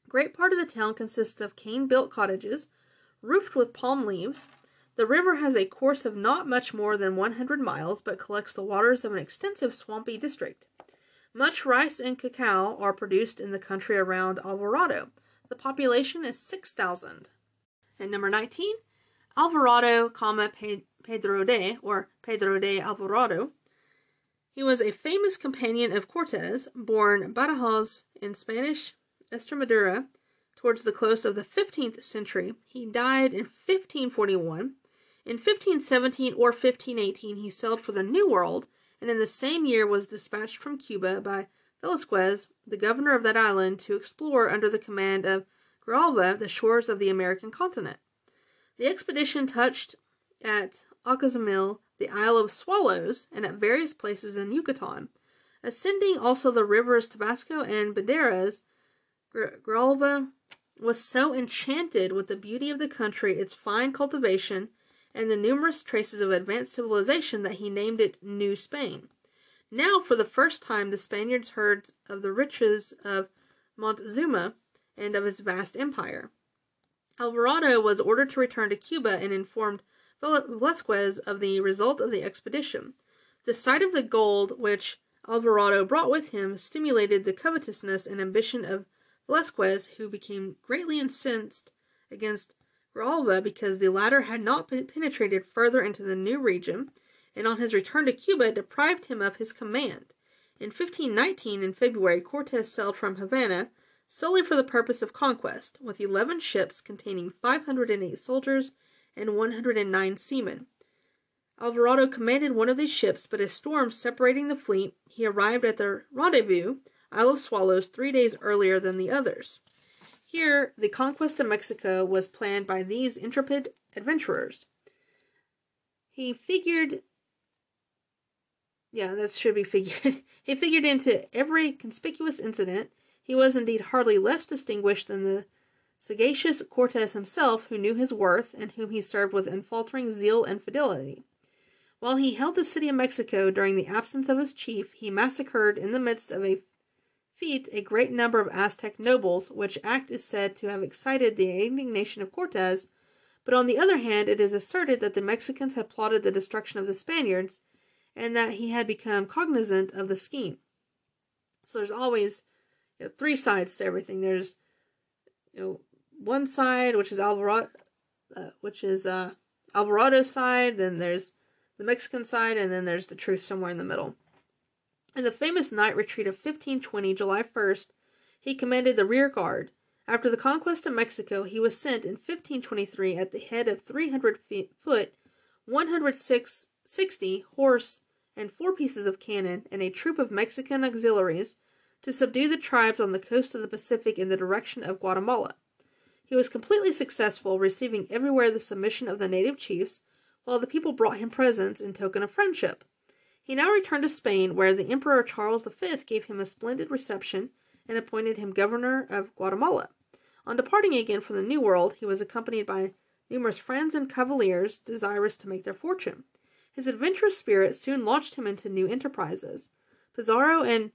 Great part of the town consists of cane built cottages, roofed with palm leaves. The river has a course of not much more than 100 miles, but collects the waters of an extensive swampy district. Much rice and cacao are produced in the country around Alvarado. The population is 6,000. And number 19, Alvarado, Pedro de, or Pedro de Alvarado. He was a famous companion of Cortes, born Badajoz in Spanish Estremadura towards the close of the 15th century. He died in 1541. In 1517 or 1518, he sailed for the New World, and in the same year was dispatched from Cuba by Velasquez, the governor of that island, to explore under the command of Grijalva the shores of the American continent. The expedition touched at Ocazamil, the Isle of Swallows, and at various places in Yucatan. Ascending also the rivers Tabasco and Banderas, Grijalva was so enchanted with the beauty of the country, its fine cultivation, and the numerous traces of advanced civilization that he named it New Spain. Now, for the first time, the Spaniards heard of the riches of Montezuma and of his vast empire. Alvarado was ordered to return to Cuba and informed Velasquez of the result of the expedition. The sight of the gold which Alvarado brought with him stimulated the covetousness and ambition of Velasquez, who became greatly incensed against Grijalva because the latter had not penetrated further into the new region, and on his return to Cuba deprived him of his command. In 1519, in February, Cortes sailed from Havana solely for the purpose of conquest, with eleven ships containing 508 soldiers and 109 seamen. Alvarado commanded one of these ships, but a storm separating the fleet, he arrived at the rendezvous, Isle of Swallows, three days earlier than the others. Here, the conquest of Mexico was planned by these intrepid adventurers. He figured yeah, that should be figured. he figured into every conspicuous incident. He was indeed hardly less distinguished than the sagacious Cortes himself, who knew his worth, and whom he served with unfaltering zeal and fidelity. While he held the city of Mexico during the absence of his chief, he massacred in the midst of a a great number of Aztec nobles, which act is said to have excited the indignation of Cortes, but on the other hand it is asserted that the Mexicans had plotted the destruction of the Spaniards, and that he had become cognizant of the scheme. So there's always you know, three sides to everything. There's you know one side which is Alvarado, uh, which is uh, Alvarado's side. Then there's the Mexican side, and then there's the truth somewhere in the middle. In the famous night retreat of 1520, July 1st, he commanded the rear guard. After the conquest of Mexico, he was sent in 1523 at the head of 300 foot, 160 horse, and four pieces of cannon, and a troop of Mexican auxiliaries, to subdue the tribes on the coast of the Pacific in the direction of Guatemala. He was completely successful, receiving everywhere the submission of the native chiefs, while the people brought him presents in token of friendship. He now returned to Spain, where the Emperor Charles V gave him a splendid reception and appointed him governor of Guatemala. On departing again from the New World, he was accompanied by numerous friends and cavaliers desirous to make their fortune. His adventurous spirit soon launched him into new enterprises. Pizarro and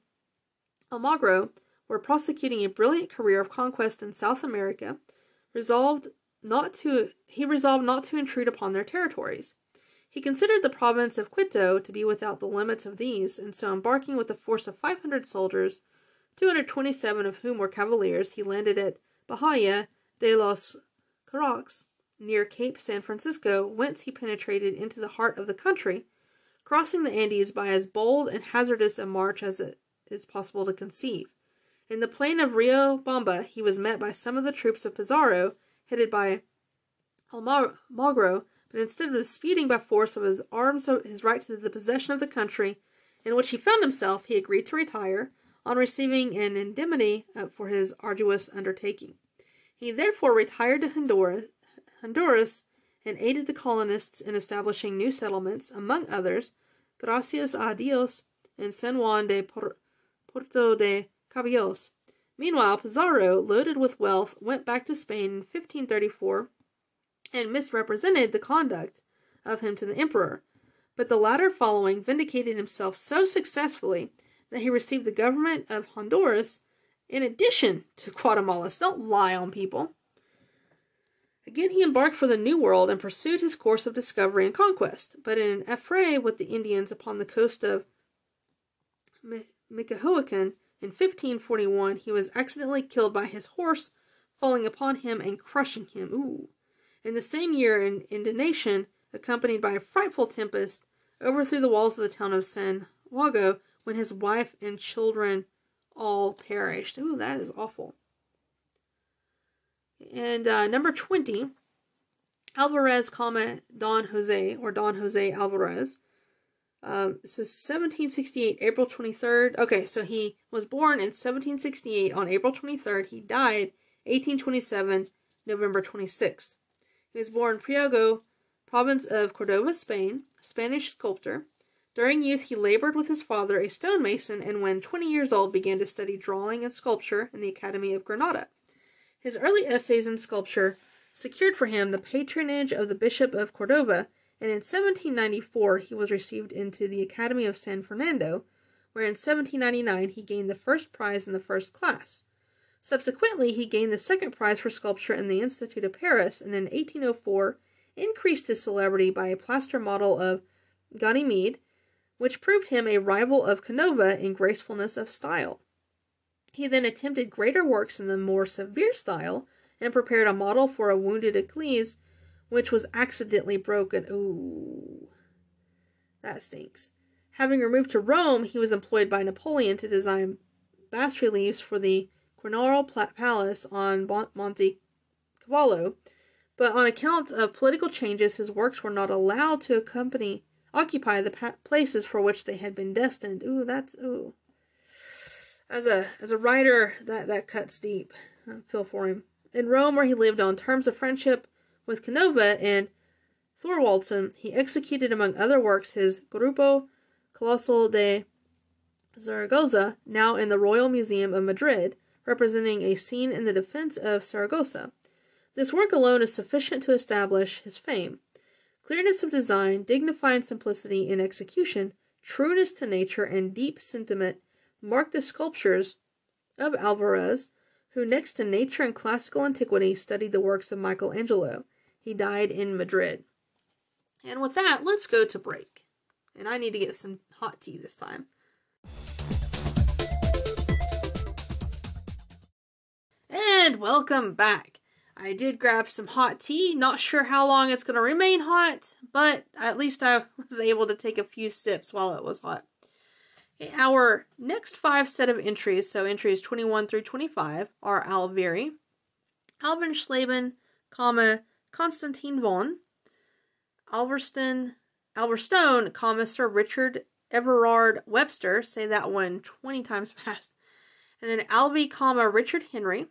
Almagro were prosecuting a brilliant career of conquest in South America, resolved not to he resolved not to intrude upon their territories. He considered the province of Quito to be without the limits of these, and so embarking with a force of five hundred soldiers, two hundred twenty seven of whom were cavaliers, he landed at Bahia de los Caracs, near Cape San Francisco, whence he penetrated into the heart of the country, crossing the Andes by as bold and hazardous a march as it is possible to conceive. In the plain of Rio Bamba he was met by some of the troops of Pizarro, headed by Almagro, but instead of disputing by force of his arms his right to the possession of the country in which he found himself, he agreed to retire, on receiving an indemnity uh, for his arduous undertaking. He therefore retired to Honduras, Honduras and aided the colonists in establishing new settlements, among others, gracias a Dios, and San Juan de Puerto de Caballos. Meanwhile, Pizarro, loaded with wealth, went back to Spain in 1534 and misrepresented the conduct of him to the emperor. But the latter, following, vindicated himself so successfully that he received the government of Honduras in addition to Guatemala. So don't lie on people. Again, he embarked for the New World and pursued his course of discovery and conquest. But in an affray with the Indians upon the coast of Michoacan in 1541, he was accidentally killed by his horse falling upon him and crushing him. Ooh. In the same year, an inundation, accompanied by a frightful tempest, overthrew the walls of the town of San Jago when his wife and children all perished. Ooh, that is awful. And uh, number 20, Alvarez, comma, Don Jose, or Don Jose Alvarez. Um, this is 1768, April 23rd. Okay, so he was born in 1768 on April 23rd. He died 1827, November 26th. He was born in Priego, province of Cordova, Spain, a Spanish sculptor. During youth, he labored with his father, a stonemason, and when 20 years old, began to study drawing and sculpture in the Academy of Granada. His early essays in sculpture secured for him the patronage of the Bishop of Cordova, and in 1794 he was received into the Academy of San Fernando, where in 1799 he gained the first prize in the first class. Subsequently, he gained the second prize for sculpture in the Institute of Paris, and in 1804 increased his celebrity by a plaster model of Ganymede, which proved him a rival of Canova in gracefulness of style. He then attempted greater works in the more severe style, and prepared a model for a wounded Achilles, which was accidentally broken. Ooh, that stinks. Having removed to Rome, he was employed by Napoleon to design bas reliefs for the Quirinal Palace on Monte Cavallo, but on account of political changes, his works were not allowed to accompany occupy the pa- places for which they had been destined. Ooh, that's ooh. As a as a writer, that that cuts deep. I feel for him. In Rome, where he lived on terms of friendship with Canova and Thorwaldsen, he executed, among other works, his Grupo Colossal de Zaragoza, now in the Royal Museum of Madrid, representing a scene in the defense of Saragossa. This work alone is sufficient to establish his fame. Clearness of design, dignified simplicity in execution, trueness to nature, and deep sentiment mark the sculptures of Alvarez, who next to nature and classical antiquity studied the works of Michelangelo. He died in Madrid. And with that, let's go to break. And I need to get some hot tea this time. And welcome back. I did grab some hot tea. Not sure how long it's going to remain hot, but at least I was able to take a few sips while it was hot. Our next five set of entries, so entries 21 through 25, are Alveary, Alvin Schlaben, comma, Constantine von, Alverston, Alverstone, comma, Sir Richard Everard Webster, say that one 20 times fast, and then Alvey, comma, Richard Henry,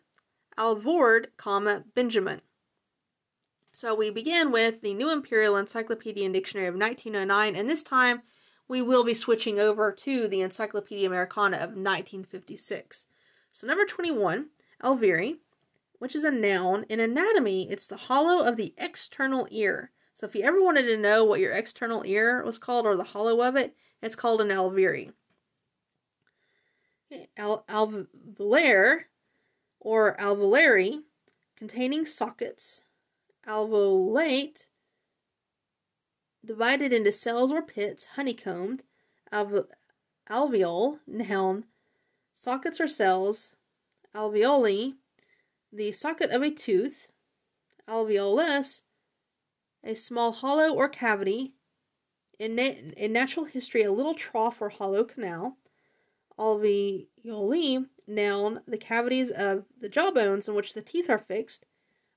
Alvord, comma, Benjamin. So we begin with the New Imperial Encyclopedia and Dictionary of 1909, and this time we will be switching over to the Encyclopedia Americana of 1956. So number 21, Alveary, which is a noun. In anatomy, it's the hollow of the external ear. So if you ever wanted to know what your external ear was called or the hollow of it, it's called an alveoli. Al- alveolar or alveolari, containing sockets. Alveolate, divided into cells or pits, honeycombed. Alve- alveole, noun, sockets or cells. Alveoli, the socket of a tooth. Alveolus, a small hollow or cavity. In, na- in natural history, a little trough or hollow canal. Alveoli, noun, the cavities of the jawbones in which the teeth are fixed.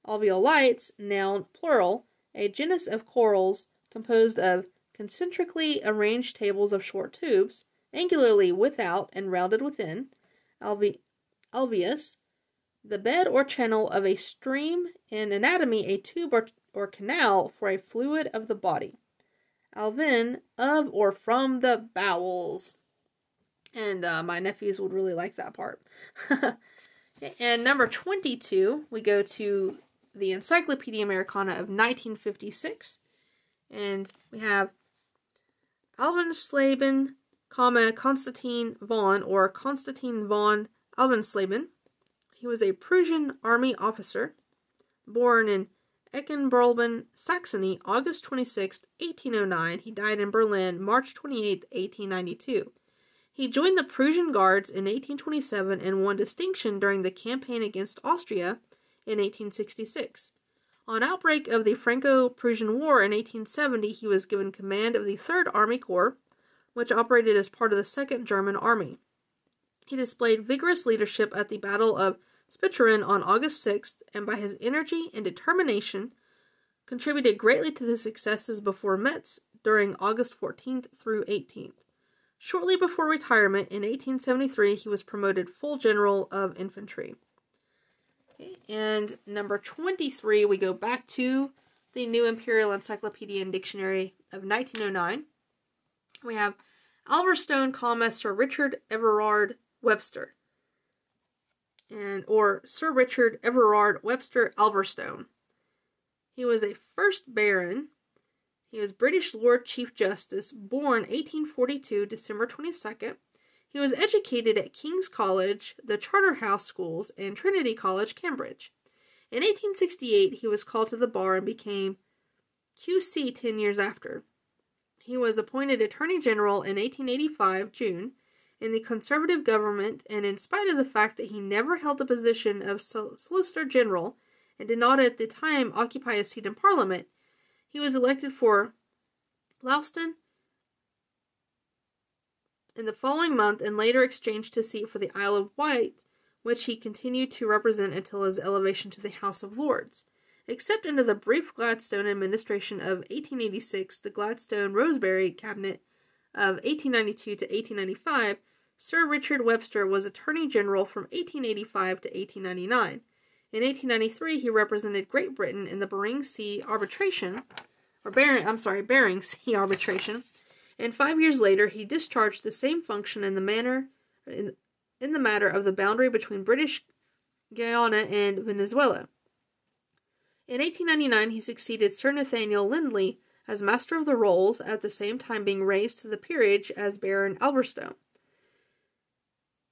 Alveolites, noun, plural, a genus of corals composed of concentrically arranged tables of short tubes, angularly without and rounded within. Alve- alveus, the bed or channel of a stream, in anatomy, a tube or, or canal for a fluid of the body. Alvine, of or from the bowels. And uh, my nephews would really like that part. and number 22, we go to the Encyclopedia Americana of 1956. And we have Alvensleben, comma, Konstantin von, or Konstantin von Alvensleben. He was a Prussian army officer, born in Eichenbarleben, Saxony, August 26, 1809. He died in Berlin, March 28, 1892. He joined the Prussian Guards in 1827 and won distinction during the campaign against Austria in 1866. On outbreak of the Franco-Prussian War in 1870, he was given command of the 3rd Army Corps, which operated as part of the 2nd German Army. He displayed vigorous leadership at the Battle of Spicheren on August 6th, and by his energy and determination contributed greatly to the successes before Metz during August 14th through 18th. Shortly before retirement in 1873, he was promoted full general of infantry. And number 23, we go back to the New Imperial Encyclopedia and Dictionary of 1909. We have Alverstone, comma, Sir Richard Everard Webster, and or Sir Richard Everard Webster Alverstone. He was a first baron he was British Lord Chief Justice, born 1842, December 22nd. He was educated at King's College, the Charterhouse Schools, and Trinity College, Cambridge. In 1868, he was called to the bar and became QC 10 years after. He was appointed Attorney General in 1885, June, in the Conservative government, and in spite of the fact that he never held the position of Solicitor General and did not at the time occupy a seat in Parliament, he was elected for Launceston in the following month and later exchanged his seat for the Isle of Wight, which he continued to represent until his elevation to the House of Lords. Except under the brief Gladstone administration of 1886, the Gladstone Rosebery cabinet of 1892 to 1895, Sir Richard Webster was Attorney General from 1885 to 1899. In 1893, he represented Great Britain in the Bering Sea arbitration, or Bering, I'm sorry, Bering Sea arbitration, and five years later, he discharged the same function in the manner in, in the matter of the boundary between British Guiana and Venezuela. In 1899, he succeeded Sir Nathaniel Lindley as Master of the Rolls, at the same time being raised to the peerage as Baron Alverstone.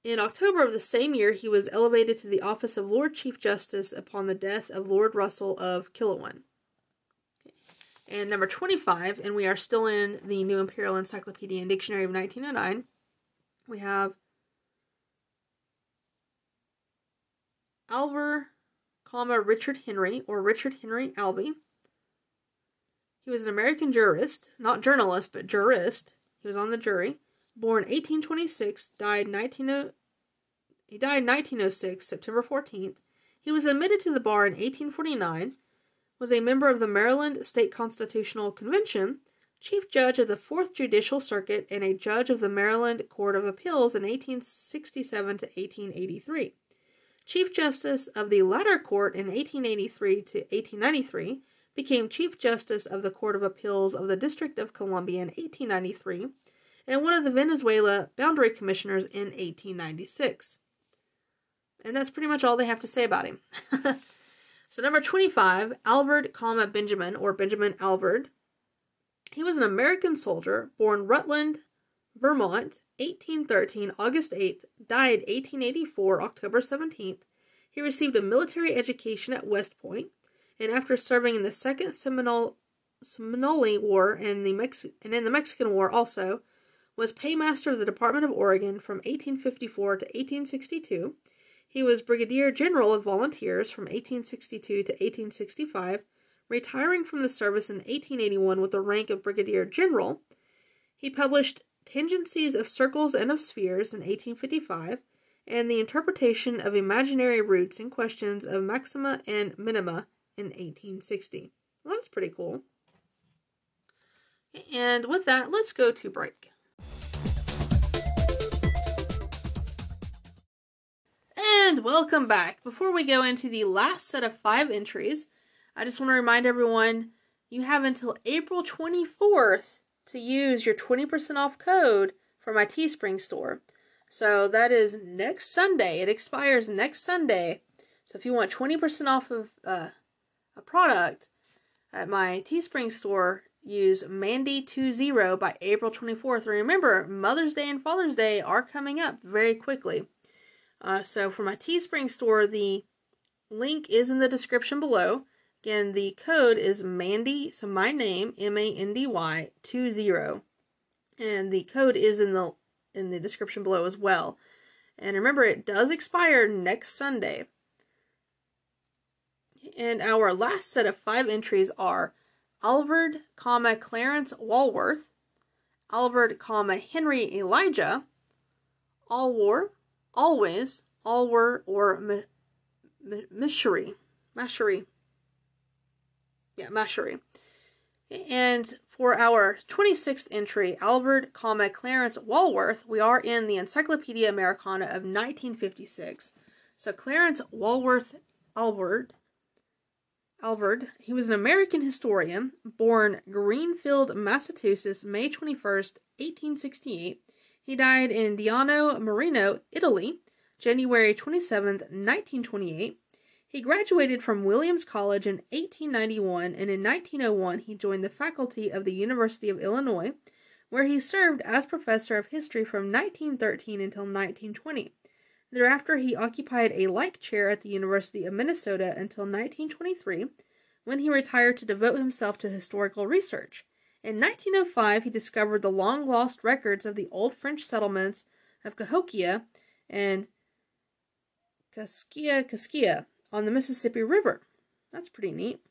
In October of the same year, he was elevated to the office of Lord Chief Justice upon the death of Lord Russell of Killowen. And number 25, and we are still in the New Imperial Encyclopedia and Dictionary of 1909, we have Alver, comma, Richard Henry, or Richard Henry Alvey. He was an American jurist, not journalist, but jurist. He was on the jury born 1826, died 19 he died 1906, September 14th. He was admitted to the bar in 1849, was a member of the Maryland State Constitutional Convention, chief judge of the 4th Judicial Circuit, and a judge of the Maryland Court of Appeals in 1867 to 1883. Chief Justice of the latter court in 1883 to 1893, became Chief Justice of the Court of Appeals of the District of Columbia in 1893, and one of the Venezuela boundary commissioners in 1896. And that's pretty much all they have to say about him. so number 25, Alvord, comma, Benjamin, or Benjamin Alvord. He was an American soldier, born Rutland, Vermont, 1813, August 8th, died 1884, October 17th. He received a military education at West Point, and after serving in the Second Seminole, Seminole War and, the Mex- and in the Mexican War also, was paymaster of the Department of Oregon from 1854 to 1862. He was Brigadier General of Volunteers from 1862 to 1865, retiring from the service in 1881 with the rank of Brigadier General. He published Tangencies of Circles and of Spheres in 1855 and the interpretation of imaginary roots in questions of maxima and minima in 1860. Well, that's pretty cool. And with that, let's go to break. And welcome back. Before we go into the last set of five entries, I just want to remind everyone you have until April 24th to use your 20% off code for my Teespring store. So that is next Sunday. It expires next Sunday. So if you want 20% off of uh, a product at my Teespring store, use Mandy20 by April 24th. And Remember, Mother's Day and Father's Day are coming up very quickly. Uh, so for my Teespring store, the link is in the description below. Again, the code is Mandy, so my name, M A N D Y 20. And the code is in the in the description below as well. And remember, it does expire next Sunday. And our last set of five entries are Alvord, comma, Clarence Walworth, Alvord, comma, Henry Elijah, Alwar, Always, Alwur, or Mishery. Machery. Yeah, Machery. And for our 26th entry, Alvord, comma, Clarence Walworth, we are in the Encyclopedia Americana of 1956. So Clarence Walworth Alvord, Alvord, he was an American historian, born Greenfield, Massachusetts, May 21st, 1868. He died in Diano Marina, Italy, January 27th, 1928. He graduated from Williams College in 1891, and in 1901 he joined the faculty of the University of Illinois, where he served as professor of history from 1913 until 1920. Thereafter, he occupied a like chair at the University of Minnesota until 1923, when he retired to devote himself to historical research. In 1905, he discovered the long lost records of the old French settlements of Cahokia and Kaskaskia, on the Mississippi River. That's pretty neat.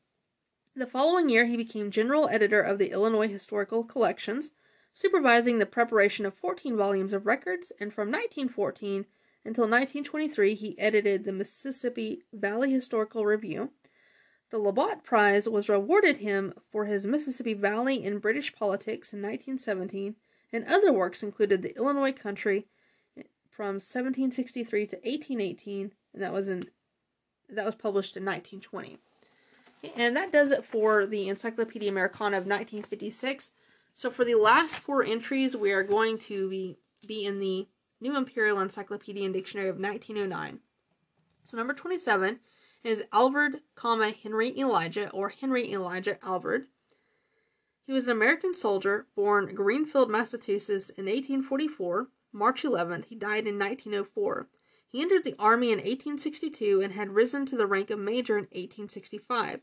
The following year, he became general editor of the Illinois Historical Collections, supervising the preparation of 14 volumes of records, and from 1914 until 1923, he edited the Mississippi Valley Historical Review. The Loubat Prize was awarded him for his Mississippi Valley in British Politics in 1917, and other works included the Illinois Country from 1763 to 1818, and that was in that was published in 1920. And that does it for the Encyclopedia Americana of 1956. So for the last four entries, we are going to be, be in the New Imperial Encyclopedia and Dictionary of 1909. So number 27 is Alvord, Henry Elijah, or Henry Elijah Alvord. He was an American soldier, born Greenfield, Massachusetts in 1844. March 11th, he died in 1904. He entered the army in 1862 and had risen to the rank of major in 1865.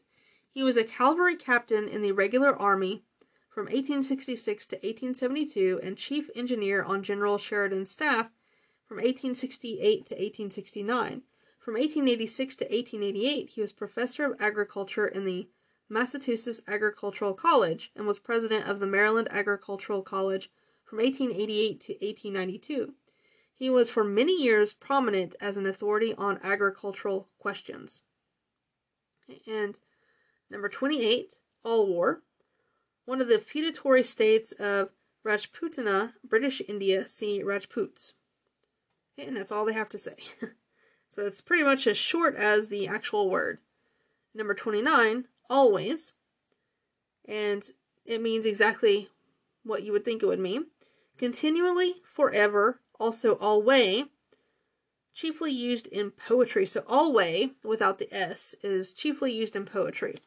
He was a cavalry captain in the regular army from 1866 to 1872 and chief engineer on General Sheridan's staff from 1868 to 1869. From 1886 to 1888, he was professor of agriculture in the Massachusetts Agricultural College and was president of the Maryland Agricultural College from 1888 to 1892. He was for many years prominent as an authority on agricultural questions. And number 28, Alwar, one of the feudatory states of Rajputana, British India, see Rajputs. And that's all they have to say. so it's pretty much as short as the actual word. Number 29, always. And it means exactly what you would think it would mean. Continually, forever, also alway, chiefly used in poetry. So alway, without the S, is chiefly used in poetry.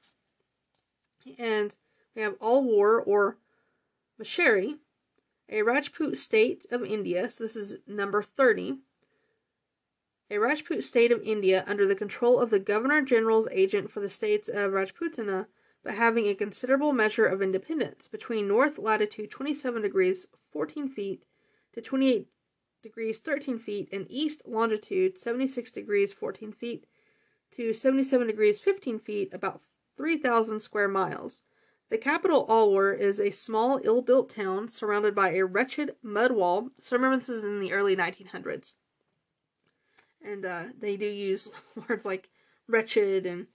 And we have all war or Machery, a Rajput state of India. So this is number 30. A Rajput state of India under the control of the Governor General's agent for the states of Rajputana, but having a considerable measure of independence between north latitude 27 degrees 14 feet to 28 degrees 13 feet, and east longitude 76 degrees 14 feet to 77 degrees 15 feet, about 3,000 square miles. The capital, Alwar, is a small, ill built town surrounded by a wretched mud wall. So remember, this is in the early 1900s. And uh, they do use words like wretched and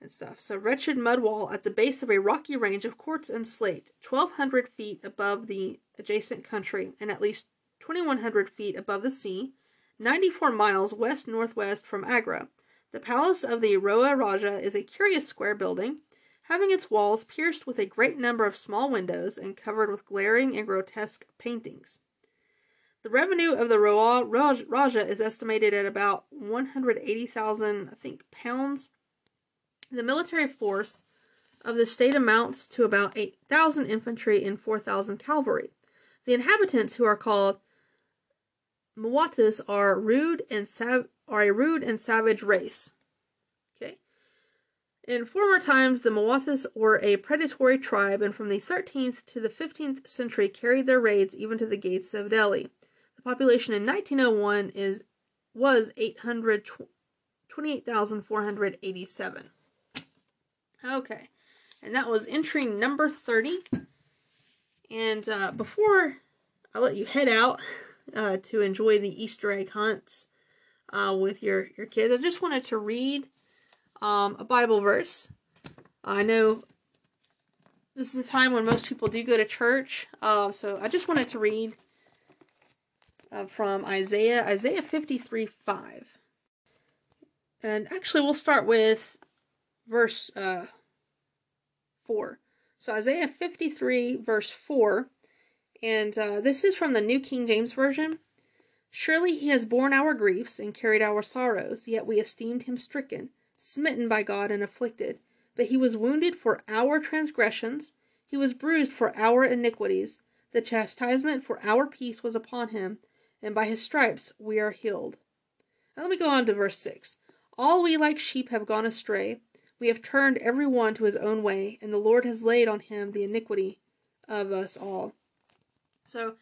and stuff. So, wretched mud wall at the base of a rocky range of quartz and slate, 1,200 feet above the adjacent country and at least 2,100 feet above the sea, 94 miles west northwest from Agra. The palace of the Rao Raja is a curious square building, having its walls pierced with a great number of small windows and covered with glaring and grotesque paintings. The revenue of the Rao Raja is estimated at about 180,000, I think, pounds the military force of the state amounts to about 8,000 infantry and 4,000 cavalry. The inhabitants, who are called Mwatas, are rude and sav- are a rude and savage race. Okay. In former times, the Mwatas were a predatory tribe, and from the 13th to the 15th century carried their raids even to the gates of Delhi. Population in 1901 is was 828,487. Okay. And that was entry number 30. And uh, before I let you head out uh, to enjoy the Easter egg hunts uh, with your, your kids, I just wanted to read um, a Bible verse. I know this is the time when most people do go to church, uh, so I just wanted to read uh, from Isaiah, Isaiah 53 5. And actually, we'll start with verse uh, 4. So Isaiah 53, verse 4, and uh, this is from the New King James Version. Surely he has borne our griefs and carried our sorrows, yet we esteemed him stricken, smitten by God, and afflicted. But he was wounded for our transgressions, he was bruised for our iniquities. The chastisement for our peace was upon him, and by his stripes we are healed. Now let me go on to verse 6. All we like sheep have gone astray. We have turned every one to his own way, and the Lord has laid on him the iniquity of us all. So,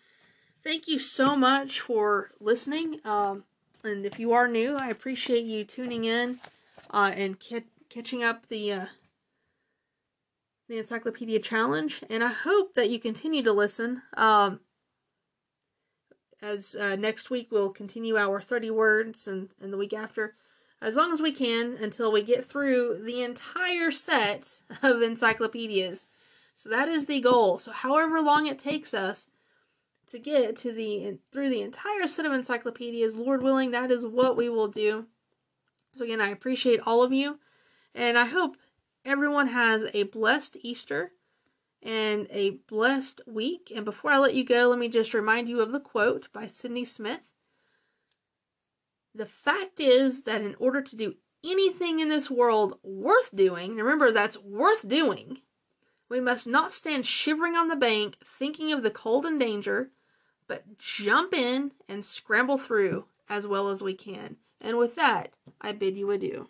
thank you so much for listening. Um, and if you are new, I appreciate you tuning in uh, and ca- catching up the uh, the Encyclopedia Challenge. And I hope that you continue to listen. Um, as uh, next week we'll continue our 30 words, and, and the week after as long as we can until we get through the entire set of encyclopedias. So that is the goal. So however long it takes us to get to the through the entire set of encyclopedias, Lord willing, that is what we will do. So again, I appreciate all of you and I hope everyone has a blessed Easter and a blessed week. And before I let you go, let me just remind you of the quote by Sydney Smith. The fact is that in order to do anything in this world worth doing, remember that's worth doing, we must not stand shivering on the bank thinking of the cold and danger, but jump in and scramble through as well as we can. And with that, I bid you adieu.